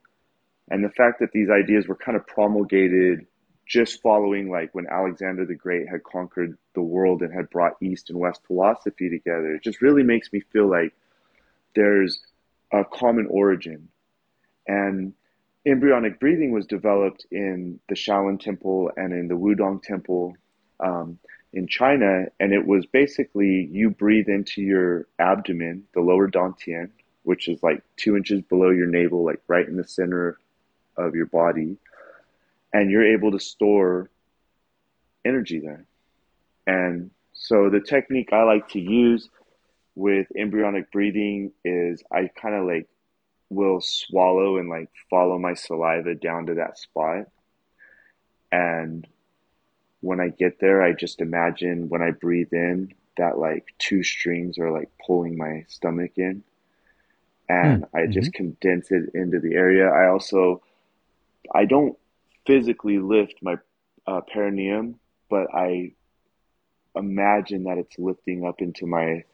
And the fact that these ideas were kind of promulgated just following like when Alexander the Great had conquered the world and had brought East and West philosophy together, it just really makes me feel like there's a common origin. And embryonic breathing was developed in the Shaolin Temple and in the Wudang Temple um, in China, and it was basically you breathe into your abdomen, the lower dantian, which is like two inches below your navel, like right in the center of your body, and you're able to store energy there. And so the technique I like to use with embryonic breathing is I kind of like will swallow and like follow my saliva down to that spot. And when I get there, I just imagine when I breathe in that like two strings are like pulling my stomach in. And mm-hmm. I just condense it into the area. I also, I don't physically lift my uh, perineum, but I imagine that it's lifting up into my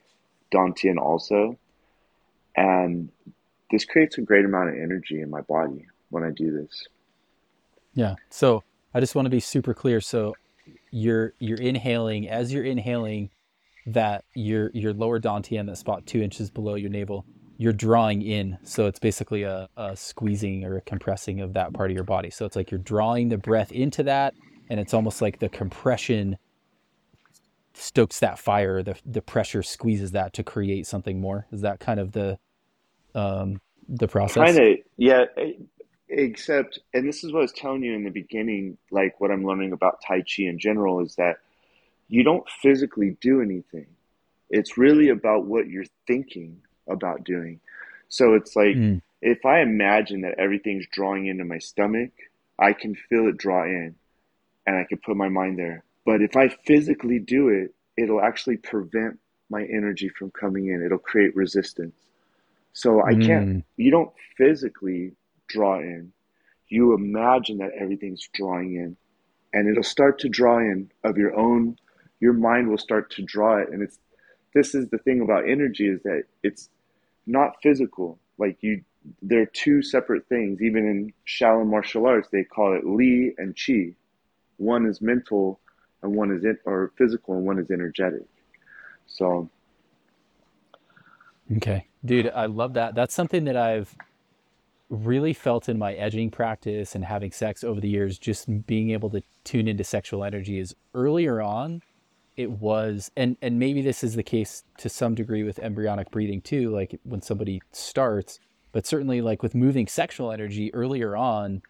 dantian also. And this creates a great amount of energy in my body when I do this. Yeah. So I just want to be super clear. So you're you're inhaling as you're inhaling that your your lower dantian, that spot two inches below your navel, you're drawing in. So it's basically a, a squeezing or a compressing of that part of your body. So it's like you're drawing the breath into that, and it's almost like the compression stokes that fire. The the pressure squeezes that to create something more. Is that kind of the um, the process? Kind of, yeah. Except, and this is what I was telling you in the beginning, like what I'm learning about Tai Chi in general is that you don't physically do anything. It's really about what you're thinking about doing. So it's like mm. if I imagine that everything's drawing into my stomach, I can feel it draw in and I can put my mind there. But if I physically do it, it'll actually prevent my energy from coming in. It'll create resistance. So I can't, mm. you don't physically draw in. You imagine that everything's drawing in and it'll start to draw in of your own, your mind will start to draw it. And it's, this is the thing about energy is that it's not physical. Like you, they're two separate things. Even in Shaolin martial arts, they call it Li and Qi. One is mental and one is in, or physical and one is energetic. So Okay. Dude, I love that. That's something that I've really felt in my edging practice and having sex over the years, just being able to tune into sexual energy is earlier on it was and and maybe this is the case to some degree with embryonic breathing too, like when somebody starts, but certainly like with moving sexual energy earlier on,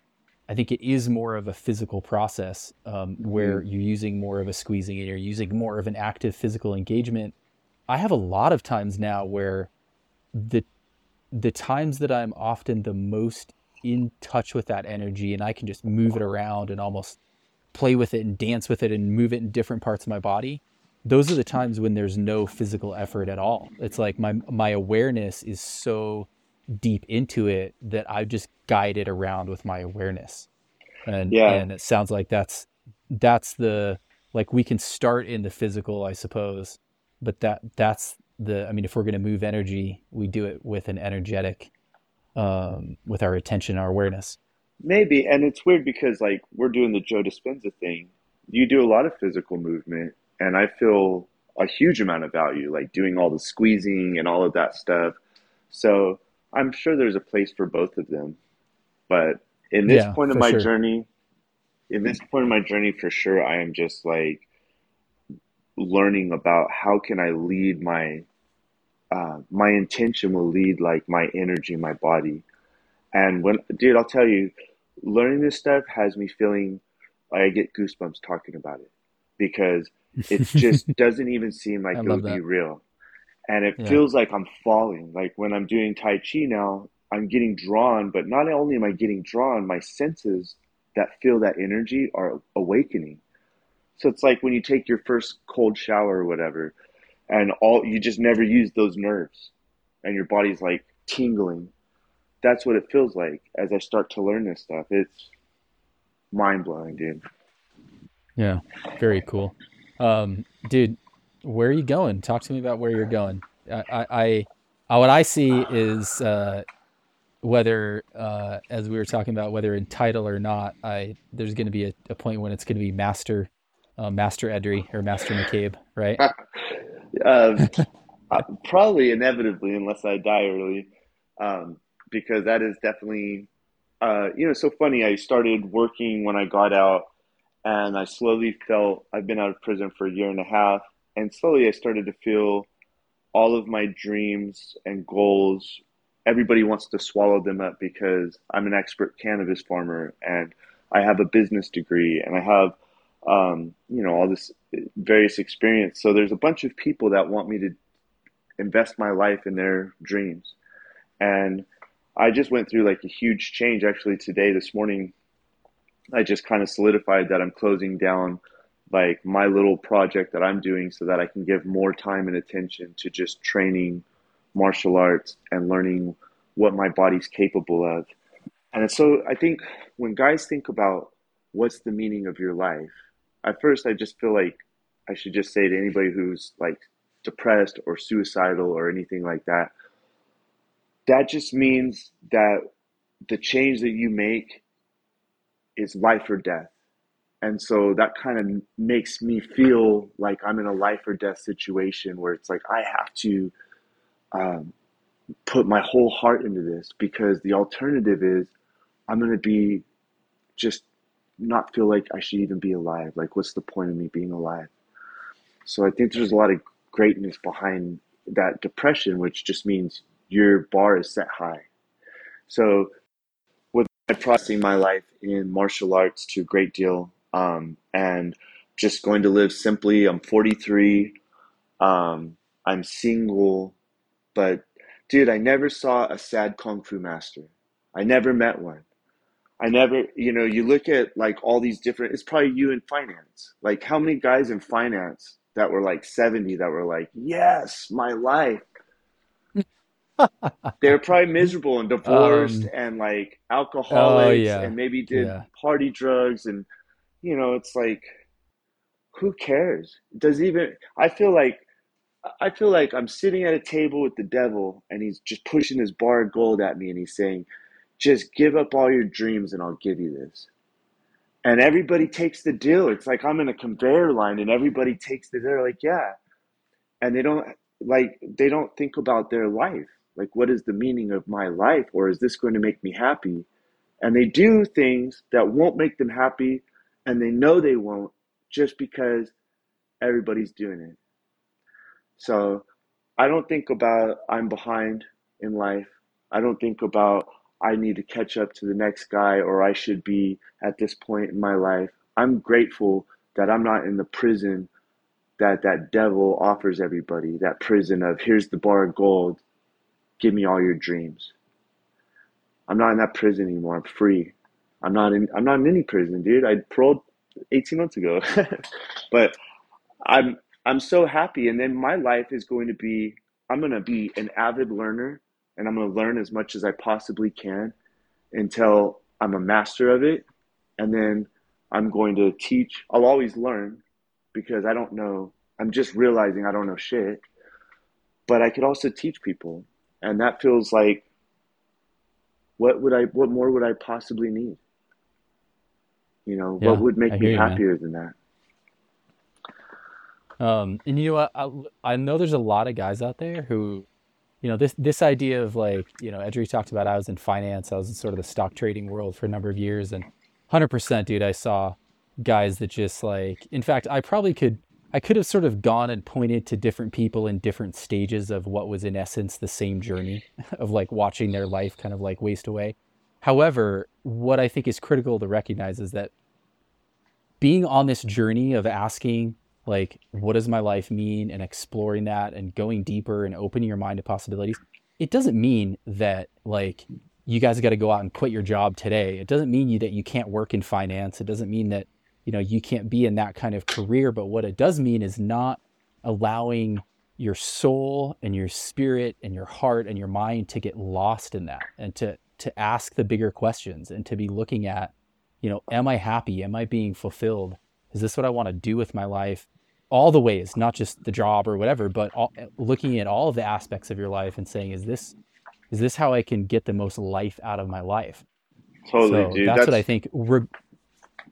I think it is more of a physical process um, where mm-hmm. you're using more of a squeezing and you're using more of an active physical engagement. I have a lot of times now where the the times that I'm often the most in touch with that energy and I can just move it around and almost play with it and dance with it and move it in different parts of my body those are the times when there's no physical effort at all it's like my my awareness is so deep into it that I just guide it around with my awareness and yeah. and it sounds like that's that's the like we can start in the physical I suppose but that that's the i mean if we're going to move energy we do it with an energetic um, with our attention our awareness. Maybe and it's weird because like we're doing the joe dispenza thing. You do a lot of physical movement and i feel a huge amount of value like doing all the squeezing and all of that stuff. So i'm sure there's a place for both of them but in this yeah, point of my sure. journey in this point of my journey for sure i am just like learning about how can I lead my uh, my intention will lead like my energy, my body. And when, dude, I'll tell you, learning this stuff has me feeling like I get goosebumps talking about it because it just doesn't even seem like it would be real. And it yeah. feels like I'm falling. Like when I'm doing Tai Chi now, I'm getting drawn, but not only am I getting drawn, my senses that feel that energy are awakening. So it's like when you take your first cold shower or whatever, and all you just never use those nerves, and your body's like tingling. That's what it feels like as I start to learn this stuff. It's mind blowing, dude. Yeah, very cool, um, dude. Where are you going? Talk to me about where you're going. I, I, I uh, what I see is uh, whether, uh, as we were talking about, whether in title or not, I there's going to be a, a, point when it's going to be Master, uh, Master Edrei or Master McCabe, right? uh, probably inevitably, unless I die early, um, because that is definitely, uh, you know, so funny. I started working when I got out, and I slowly felt I've been out of prison for a year and a half, and slowly I started to feel all of my dreams and goals everybody wants to swallow them up because I'm an expert cannabis farmer and I have a business degree and I have, um, you know, all this various experience. So there's a bunch of people that want me to invest my life in their dreams. And I just went through like a huge change actually today, this morning. I just kind of solidified that I'm closing down like my little project that I'm doing so that I can give more time and attention to just training martial arts and learning what my body's capable of. And so I think when guys think about what's the meaning of your life, at first I just feel like I should just say to anybody who's like depressed or suicidal or anything like that, that just means that the change that you make is life or death. And so that kind of makes me feel like I'm in a life or death situation where it's like I have to um, put my whole heart into this because the alternative is I'm going to be just not feel like I should even be alive. Like, what's the point of me being alive? So I think there's a lot of greatness behind that depression, which just means your bar is set high. So, with processing my life in martial arts to a great deal, um, and just going to live simply, I'm 43, um, I'm single, but dude, I never saw a sad kung fu master. I never met one. I never, you know, you look at like all these different, it's probably you in finance. Like, how many guys in finance that were like 70 that were like, yes, my life? They're probably miserable and divorced um, and like alcoholics oh, yeah. and maybe did yeah. party drugs. And, you know, it's like, who cares? Does even, I feel like I feel like I'm sitting at a table with the devil and he's just pushing his bar of gold at me and he's saying, just give up all your dreams and I'll give you this. And everybody takes the deal. It's like I'm in a conveyor line and everybody takes the they're like, yeah. And they don't like they don't think about their life. Like what is the meaning of my life or is this going to make me happy? And they do things that won't make them happy and they know they won't just because everybody's doing it. So I don't think about I'm behind in life. I don't think about I need to catch up to the next guy or I should be at this point in my life. I'm grateful that I'm not in the prison that that devil offers everybody, that prison of here's the bar of gold, give me all your dreams. I'm not in that prison anymore. I'm free. I'm not in I'm not in any prison, dude. I paroled 18 months ago. but I'm I'm so happy. And then my life is going to be I'm going to be an avid learner and I'm going to learn as much as I possibly can until I'm a master of it. And then I'm going to teach. I'll always learn because I don't know. I'm just realizing I don't know shit. But I could also teach people. And that feels like what would I what more would I possibly need? You know, yeah, what would make me happier than that? Um, and you know what? I, I, know there's a lot of guys out there who, you know, this this idea of like, you know, Edrei talked about I was in finance, I was in sort of the stock trading world for a number of years, and 100%, dude, I saw guys that just like, in fact, I probably could, I could have sort of gone and pointed to different people in different stages of what was in essence the same journey of like watching their life kind of like waste away. However, what I think is critical to recognize is that being on this journey of asking like what does my life mean and exploring that and going deeper and opening your mind to possibilities it doesn't mean that like you guys got to go out and quit your job today. It doesn't mean you that you can't work in finance. It doesn't mean that you know you can't be in that kind of career. But what it does mean is not allowing your soul and your spirit and your heart and your mind to get lost in that and to to ask the bigger questions and to be looking at you know am i happy am i being fulfilled is this what i want to do with my life? All the ways not just the job or whatever but all, looking at all the aspects of your life and saying is this is this how i can get the most life out of my life? Totally so dude. that's, what i think Re-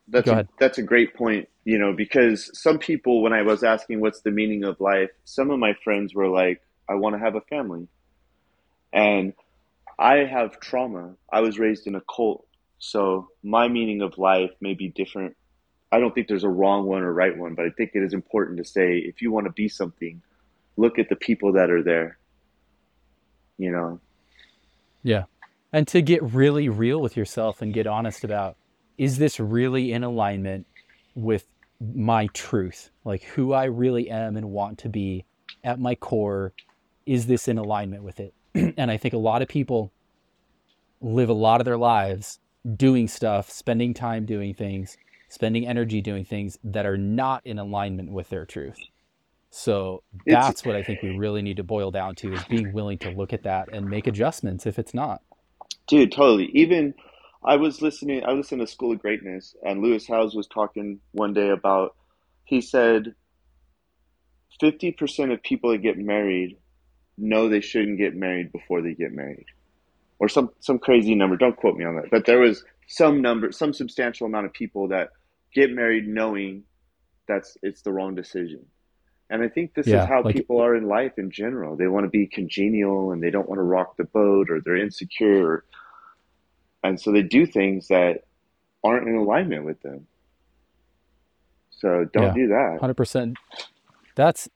that's Go a, ahead. that's a great point you know because some people when i was asking what's the meaning of life some of my friends were like i want to have a family. And i have trauma. I was raised in a cult so my meaning of life may be different i don't think there's a wrong one or right one but i think it is important to say if you want to be something look at the people that are there you know Yeah. And to get really real with yourself and get honest about is this really in alignment with my truth? Like who I really am and want to be at my core? Is this in alignment with it? and I think a lot of people live a lot of their lives doing stuff, spending time doing things, spending energy doing things that are not in alignment with their truth. So It's- that's what I think we really need to boil down to is being willing to look at that and make adjustments if it's not. Dude, totally. Even I was listening, I listened to School of Greatness, and Lewis Howes was talking one day about, he said 50% of people that get married know they shouldn't get married before they get married. Or some, some crazy number. Don't quote me on that. But there was some number, some substantial amount of people that get married knowing that's it's the wrong decision. And I think this Yeah, is how like- people are in life in general. They want to be congenial and they don't want to rock the boat or they're insecure. And so they do things that aren't in alignment with them. So don't Yeah. do that. Hundred percent. That's.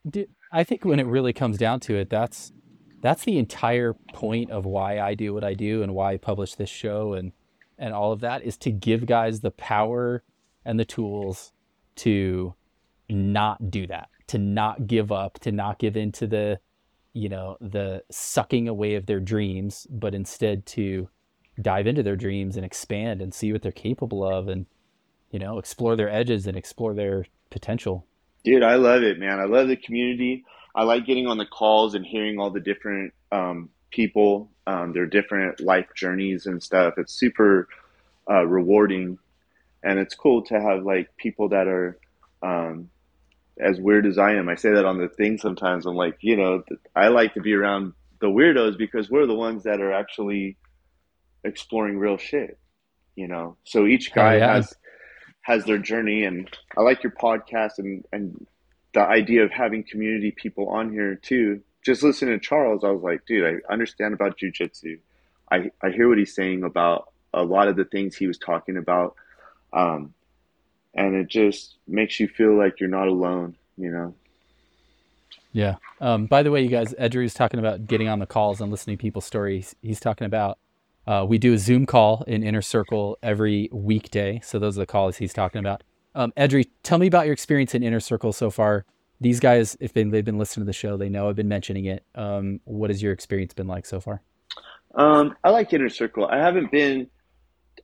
I think when it really comes down to it, that's that's the entire point of why I do what I do and why I publish this show and and all of that is to give guys the power and the tools to not do that, to not give up, to not give into the you know the sucking away of their dreams, but instead to dive into their dreams and expand and see what they're capable of and you know explore their edges and explore their potential. Dude, I love it, man. I love the community. I like getting on the calls and hearing all the different um, people, um, their different life journeys and stuff. It's super uh, rewarding, and it's cool to have like people that are um, as weird as I am. I say that on the thing sometimes. I'm like, you know, I like to be around the weirdos because we're the ones that are actually exploring real shit. You know, so each Hell guy yeah. has has their journey, and I like your podcast and and the idea of having community people on here too. Just listening to Charles, I was like, dude, I understand about jujitsu. I I hear what he's saying about a lot of the things he was talking about, um, and it just makes you feel like you're not alone. You know. Yeah. Um, by the way, you guys, Edrei's talking about getting on the calls and listening to people's stories. He's talking about uh, we do a Zoom call in Inner Circle every weekday. So those are the calls he's talking about. Um, Edrei, tell me about your experience in Inner Circle so far. These guys, if they, they've been listening to the show, they know I've been mentioning it. Um, what has your experience been like so far? Um, I like Inner Circle. I haven't been,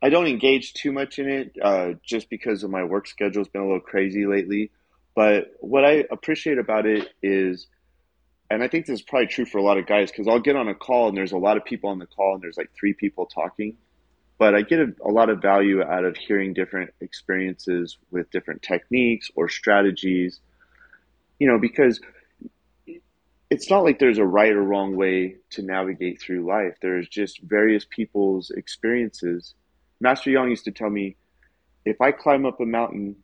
I don't engage too much in it, uh, just because of my work schedule. It's been a little crazy lately. But what I appreciate about it is, and I think this is probably true for a lot of guys, because I'll get on a call and there's a lot of people on the call and there's like three people talking. But I get a, a lot of value out of hearing different experiences with different techniques or strategies, you know, because it's not like there's a right or wrong way to navigate through life. There's just various people's experiences. Master Young used to tell me, if I climb up a mountain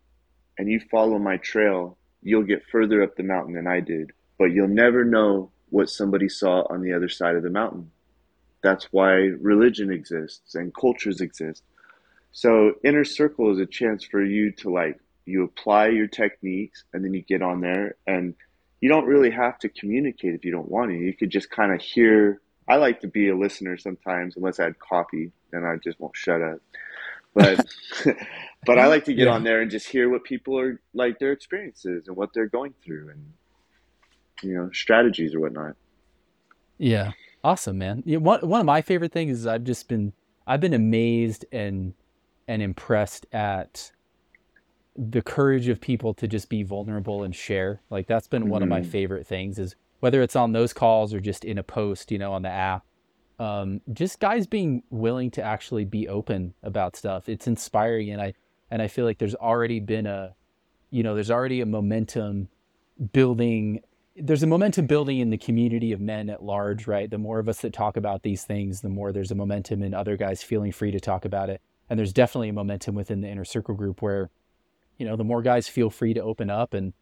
and you follow my trail, you'll get further up the mountain than I did, but you'll never know what somebody saw on the other side of the mountain. That's why religion exists and cultures exist. So inner circle is a chance for you to like you apply your techniques and then you get on there and you don't really have to communicate if you don't want to. You could just kind of hear. I like to be a listener sometimes, unless I had coffee, then I just won't shut up. But but I like to get Yeah. on there and just hear what people are like their experiences and what they're going through and you know strategies or whatnot. Yeah. Awesome, man. Yeah, one one of my favorite things is I've just been I've been amazed and and impressed at the courage of people to just be vulnerable and share. Like that's been mm-hmm. one of my mm-hmm. favorite things is whether it's on those calls or just in a post, you know, on the app. Um, just guys being willing to actually be open about stuff. It's inspiring and I and I feel like there's already been a you know, there's already a momentum building there's a momentum building in the community of men at large, right? The more of us that talk about these things, the more there's a momentum in other guys feeling free to talk about it. And there's definitely a momentum within the inner circle group where, you know, the more guys feel free to open up and,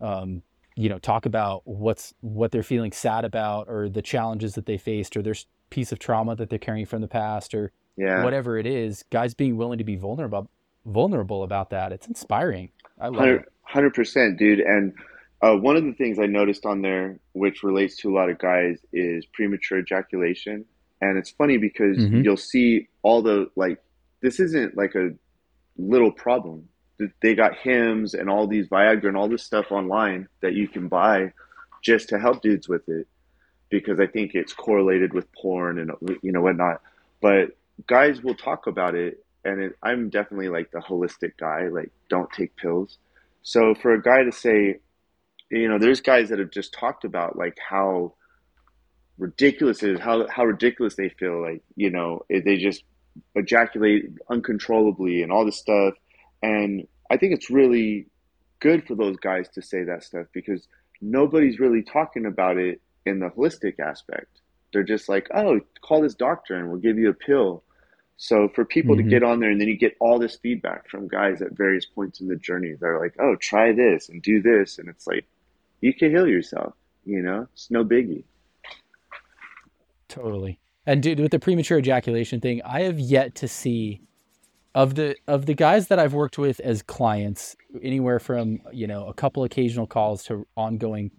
um, you know, talk about what's what they're feeling sad about, or the challenges that they faced, or their piece of trauma that they're carrying from the past, or yeah. whatever it is. Guys being willing to be vulnerable, vulnerable about that. It's inspiring. I love 100, it. Hundred percent, dude. And uh, one of the things I noticed on there, which relates to a lot of guys, is premature ejaculation. And it's funny because mm-hmm. you'll see all the like, this isn't like a little problem. They got Hims and all these Viagra and all this stuff online that you can buy just to help dudes with it, because I think it's correlated with porn and you know whatnot. But guys will talk about it, and it, I'm definitely like the holistic guy. Like, don't take pills. So for a guy to say, you know, there's guys that have just talked about like how ridiculous it is, how how ridiculous they feel, like you know, they just ejaculate uncontrollably and all this stuff. And I think it's really good for those guys to say that stuff because nobody's really talking about it in the holistic aspect. They're just like, oh, call this doctor and we'll give you a pill. So for people mm-hmm. to get on there and then you get all this feedback from guys at various points in the journey, they're like, oh, try this and do this. And it's like, you can heal yourself. You know, it's no biggie. Totally. And dude, with the premature ejaculation thing, I have yet to see of the of the guys that I've worked with as clients, anywhere from you know a couple occasional calls to ongoing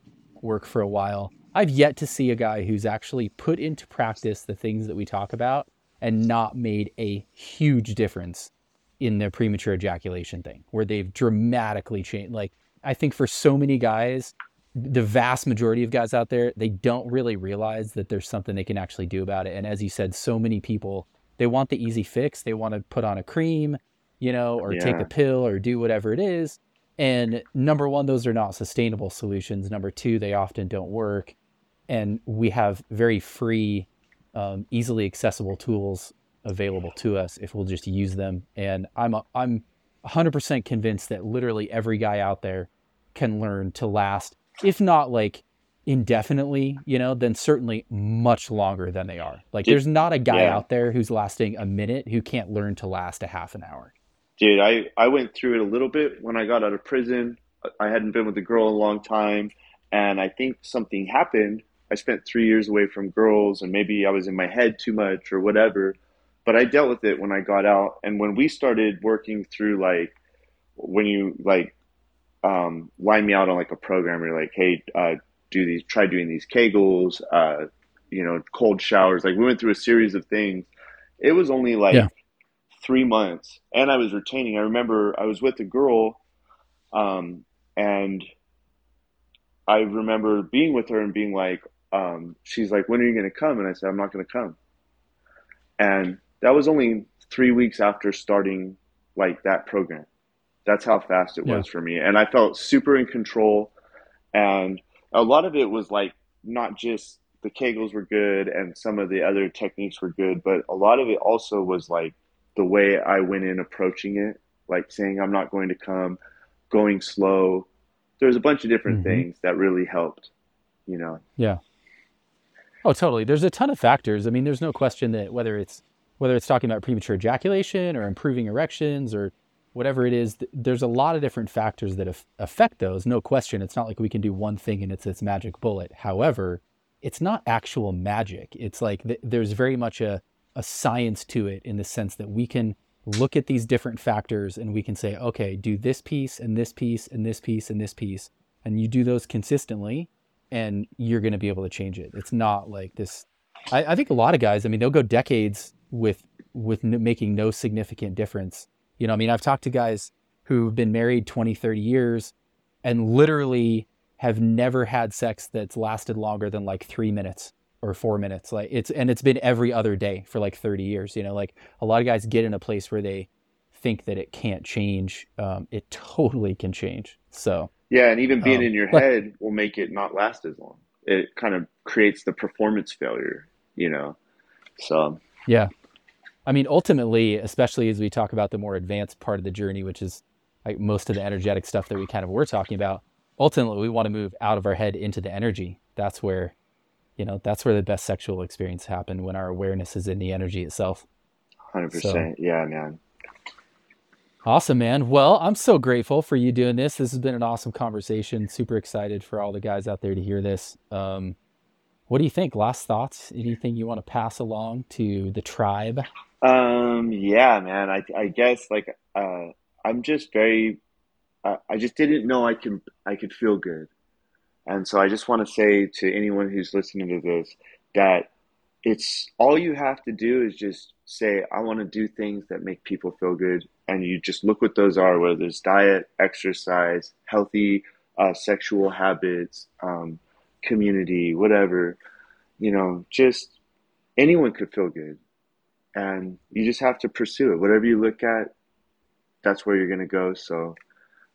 work for a while. I've yet to see a guy who's actually put into practice the things that we talk about and not made a huge difference in their premature ejaculation thing, where they've dramatically changed. Like I think for so many guys, the vast majority of guys out there, they don't really realize that there's something they can actually do about it. And as you said, so many people, they want the easy fix. They want to put on a cream, you know, or yeah. take a pill or do whatever it is. And number one, those are not sustainable solutions. Number two, they often don't work. And we have very free, um, easily accessible tools available to us if we'll just use them. And I'm, a, I'm 100% convinced that literally every guy out there can learn to last if not like indefinitely, you know, then certainly much longer than they are. Like Dude, there's not a guy yeah. out there who's lasting a minute who can't learn to last a half an hour. Dude, I, I went through it a little bit when I got out of prison. I hadn't been with a girl in a long time. And I think something happened. I spent three years away from girls and maybe I was in my head too much or whatever. But I dealt with it when I got out. And when we started working through like, when you like um, line me out on like a program. You're like, hey, uh, do these, try doing these Kegels, uh, you know, cold showers. Like we went through a series of things. It was only like yeah. three months, and I was retaining. I remember I was with a girl, um, and I remember being with her and being like, um, she's like, when are you going to come? And I said, I'm not going to come. And that was only three weeks after starting like that program. That's how fast it yeah. was for me. And I felt super in control. And a lot of it was like not just the Kegels were good and some of the other techniques were good, but a lot of it also was like the way I went in approaching it, like saying, I'm not going to come, going slow. There's a bunch of different mm-hmm. things that really helped, you know? Yeah. Oh, totally. There's a ton of factors. I mean, there's no question that whether it's whether it's talking about premature ejaculation or improving erections or whatever it is, there's a lot of different factors that affect those. No question. It's not like we can do one thing and it's this magic bullet. However, it's not actual magic. It's like th- there's very much a, a science to it in the sense that we can look at these different factors and we can say, okay, do this piece and this piece and this piece and this piece. And you do those consistently and you're going to be able to change it. It's not like this. I, I think a lot of guys, I mean, they'll go decades with with n- making no significant difference you know, I mean, I've talked to guys who've been married 20, 30 years and literally have never had sex that's lasted longer than like three minutes or four minutes. Like it's and it's been every other day for like 30 years. You know, like a lot of guys get in a place where they think that it can't change. Um, it totally can change. So yeah, and even being um, in your but- head will make it not last as long. It kind of creates the performance failure, you know. So Yeah. I mean, ultimately, especially as we talk about the more advanced part of the journey, which is like most of the energetic stuff that we kind of were talking about, ultimately, we want to move out of our head into the energy. That's where, you know, that's where the best sexual experience happen when our awareness is in the energy itself. hundred percent, yeah, man. Awesome, man. Well, I'm so grateful for you doing this. This has been an awesome conversation. Super excited for all the guys out there to hear this. Um, what do you think? Last thoughts? Anything you want to pass along to the tribe? Um, yeah, man. I I guess like uh, I'm just very. I I just didn't know I can I could feel good, and so I just want to say to anyone who's listening to this that it's all you have to do is just say I want to do things that make people feel good, and you just look what those are. Whether it's diet, exercise, healthy uh, sexual habits, um, community, whatever. You know, just anyone could feel good and you just have to pursue it. Whatever you look at, that's where you're going to go. So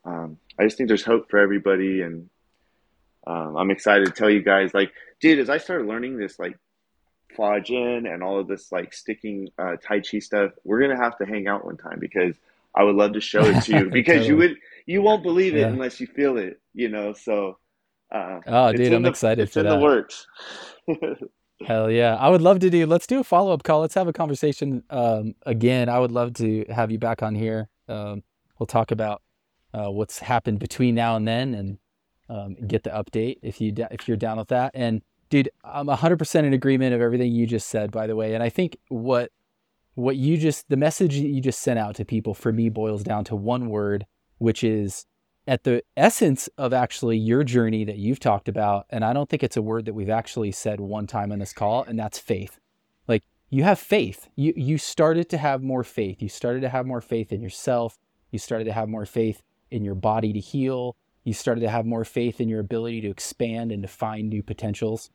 um, I just think there's hope for everybody, and um, I'm excited to tell you guys. Like, dude, as I started learning this, like Fajin and all of this like sticking uh, Tai Chi stuff, we're gonna have to hang out one time because I would love to show it to you because you would you won't believe it Yeah. unless you feel it, you know. So. Uh, Oh, dude, I'm the- excited it's for in that. the works. Hell yeah. I would love to do, let's do a follow up call. Let's have a conversation um, again. I would love to have you back on here. Um, we'll talk about uh, what's happened between now and then and um, get the update if you if you're down with that. And dude, I'm 100% in agreement of everything you just said, by the way. And I think what what you just the message that you just sent out to people for me boils down to one word, which is at the essence of actually your journey that you've talked about. And I don't think it's a word that we've actually said one time on this call, and that's faith. Like you have faith. You you started to have more faith. You started to have more faith in yourself. You started to have more faith in your body to heal. You started to have more faith in your ability to expand and to find new potentials.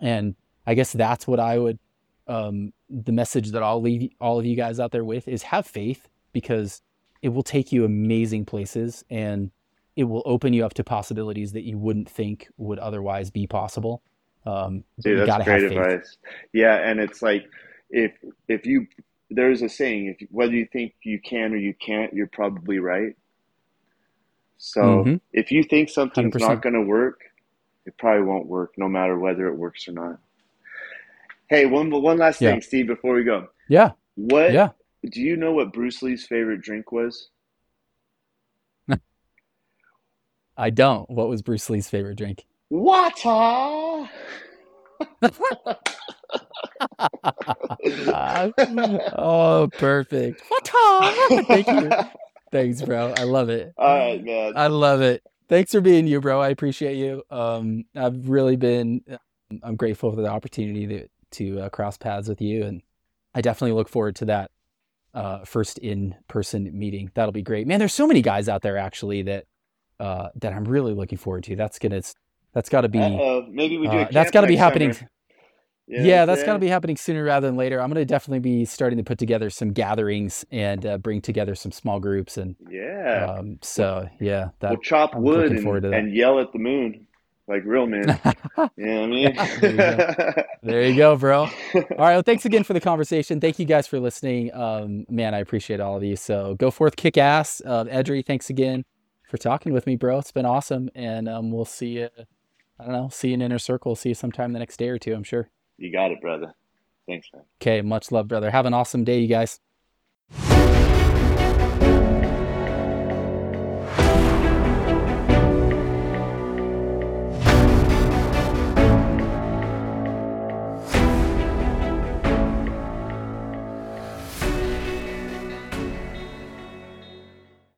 And I guess that's what I would um, the message that I'll leave all of you guys out there with is have faith because it will take you amazing places and it will open you up to possibilities that you wouldn't think would otherwise be possible. Um, Dude, that's great advice. Yeah, and it's like if if you there's a saying if whether you think you can or you can't, you're probably right. So Mhm. if you think something's 100%. not going to work, it probably won't work, no matter whether it works or not. Hey, one one last Yeah. thing, Steve, before we go. Yeah, What yeah. do you know? What Bruce Lee's favorite drink was? I don't. What was Bruce Lee's favorite drink? Water. oh, perfect. Water. Thank you. Thanks, bro. I love it. All right, man. I love it. Thanks for being you, bro. I appreciate you. Um, I've really been, I'm grateful for the opportunity to, to uh, cross paths with you. And I definitely look forward to that uh, first in person meeting. That'll be great. Man, there's so many guys out there actually that, uh, that I'm really looking forward to. That's going to, that's got to be, Uh-oh. Maybe we do a uh, that's got to be happening. summer. You know what Yeah, I'm that's got to be happening sooner rather than later. I'm going to definitely be starting to put together some gatherings and uh, bring together some small groups. And Yeah. um, so, yeah, that, we'll chop I'm wood and, and yell at the moon like real men. You know what I mean? Yeah, there you There you go, bro. All right. Well, thanks again for the conversation. Thank you guys for listening. Um, man, I appreciate all of you. So go forth, kick ass. Uh, Edrei, thanks again for talking with me, bro. It's been awesome, and um, we'll see you. I don't know. See you in inner circle. See you sometime the next day or two. I'm sure. You got it, brother. Thanks, man. Okay, much love, brother. Have an awesome day, you guys.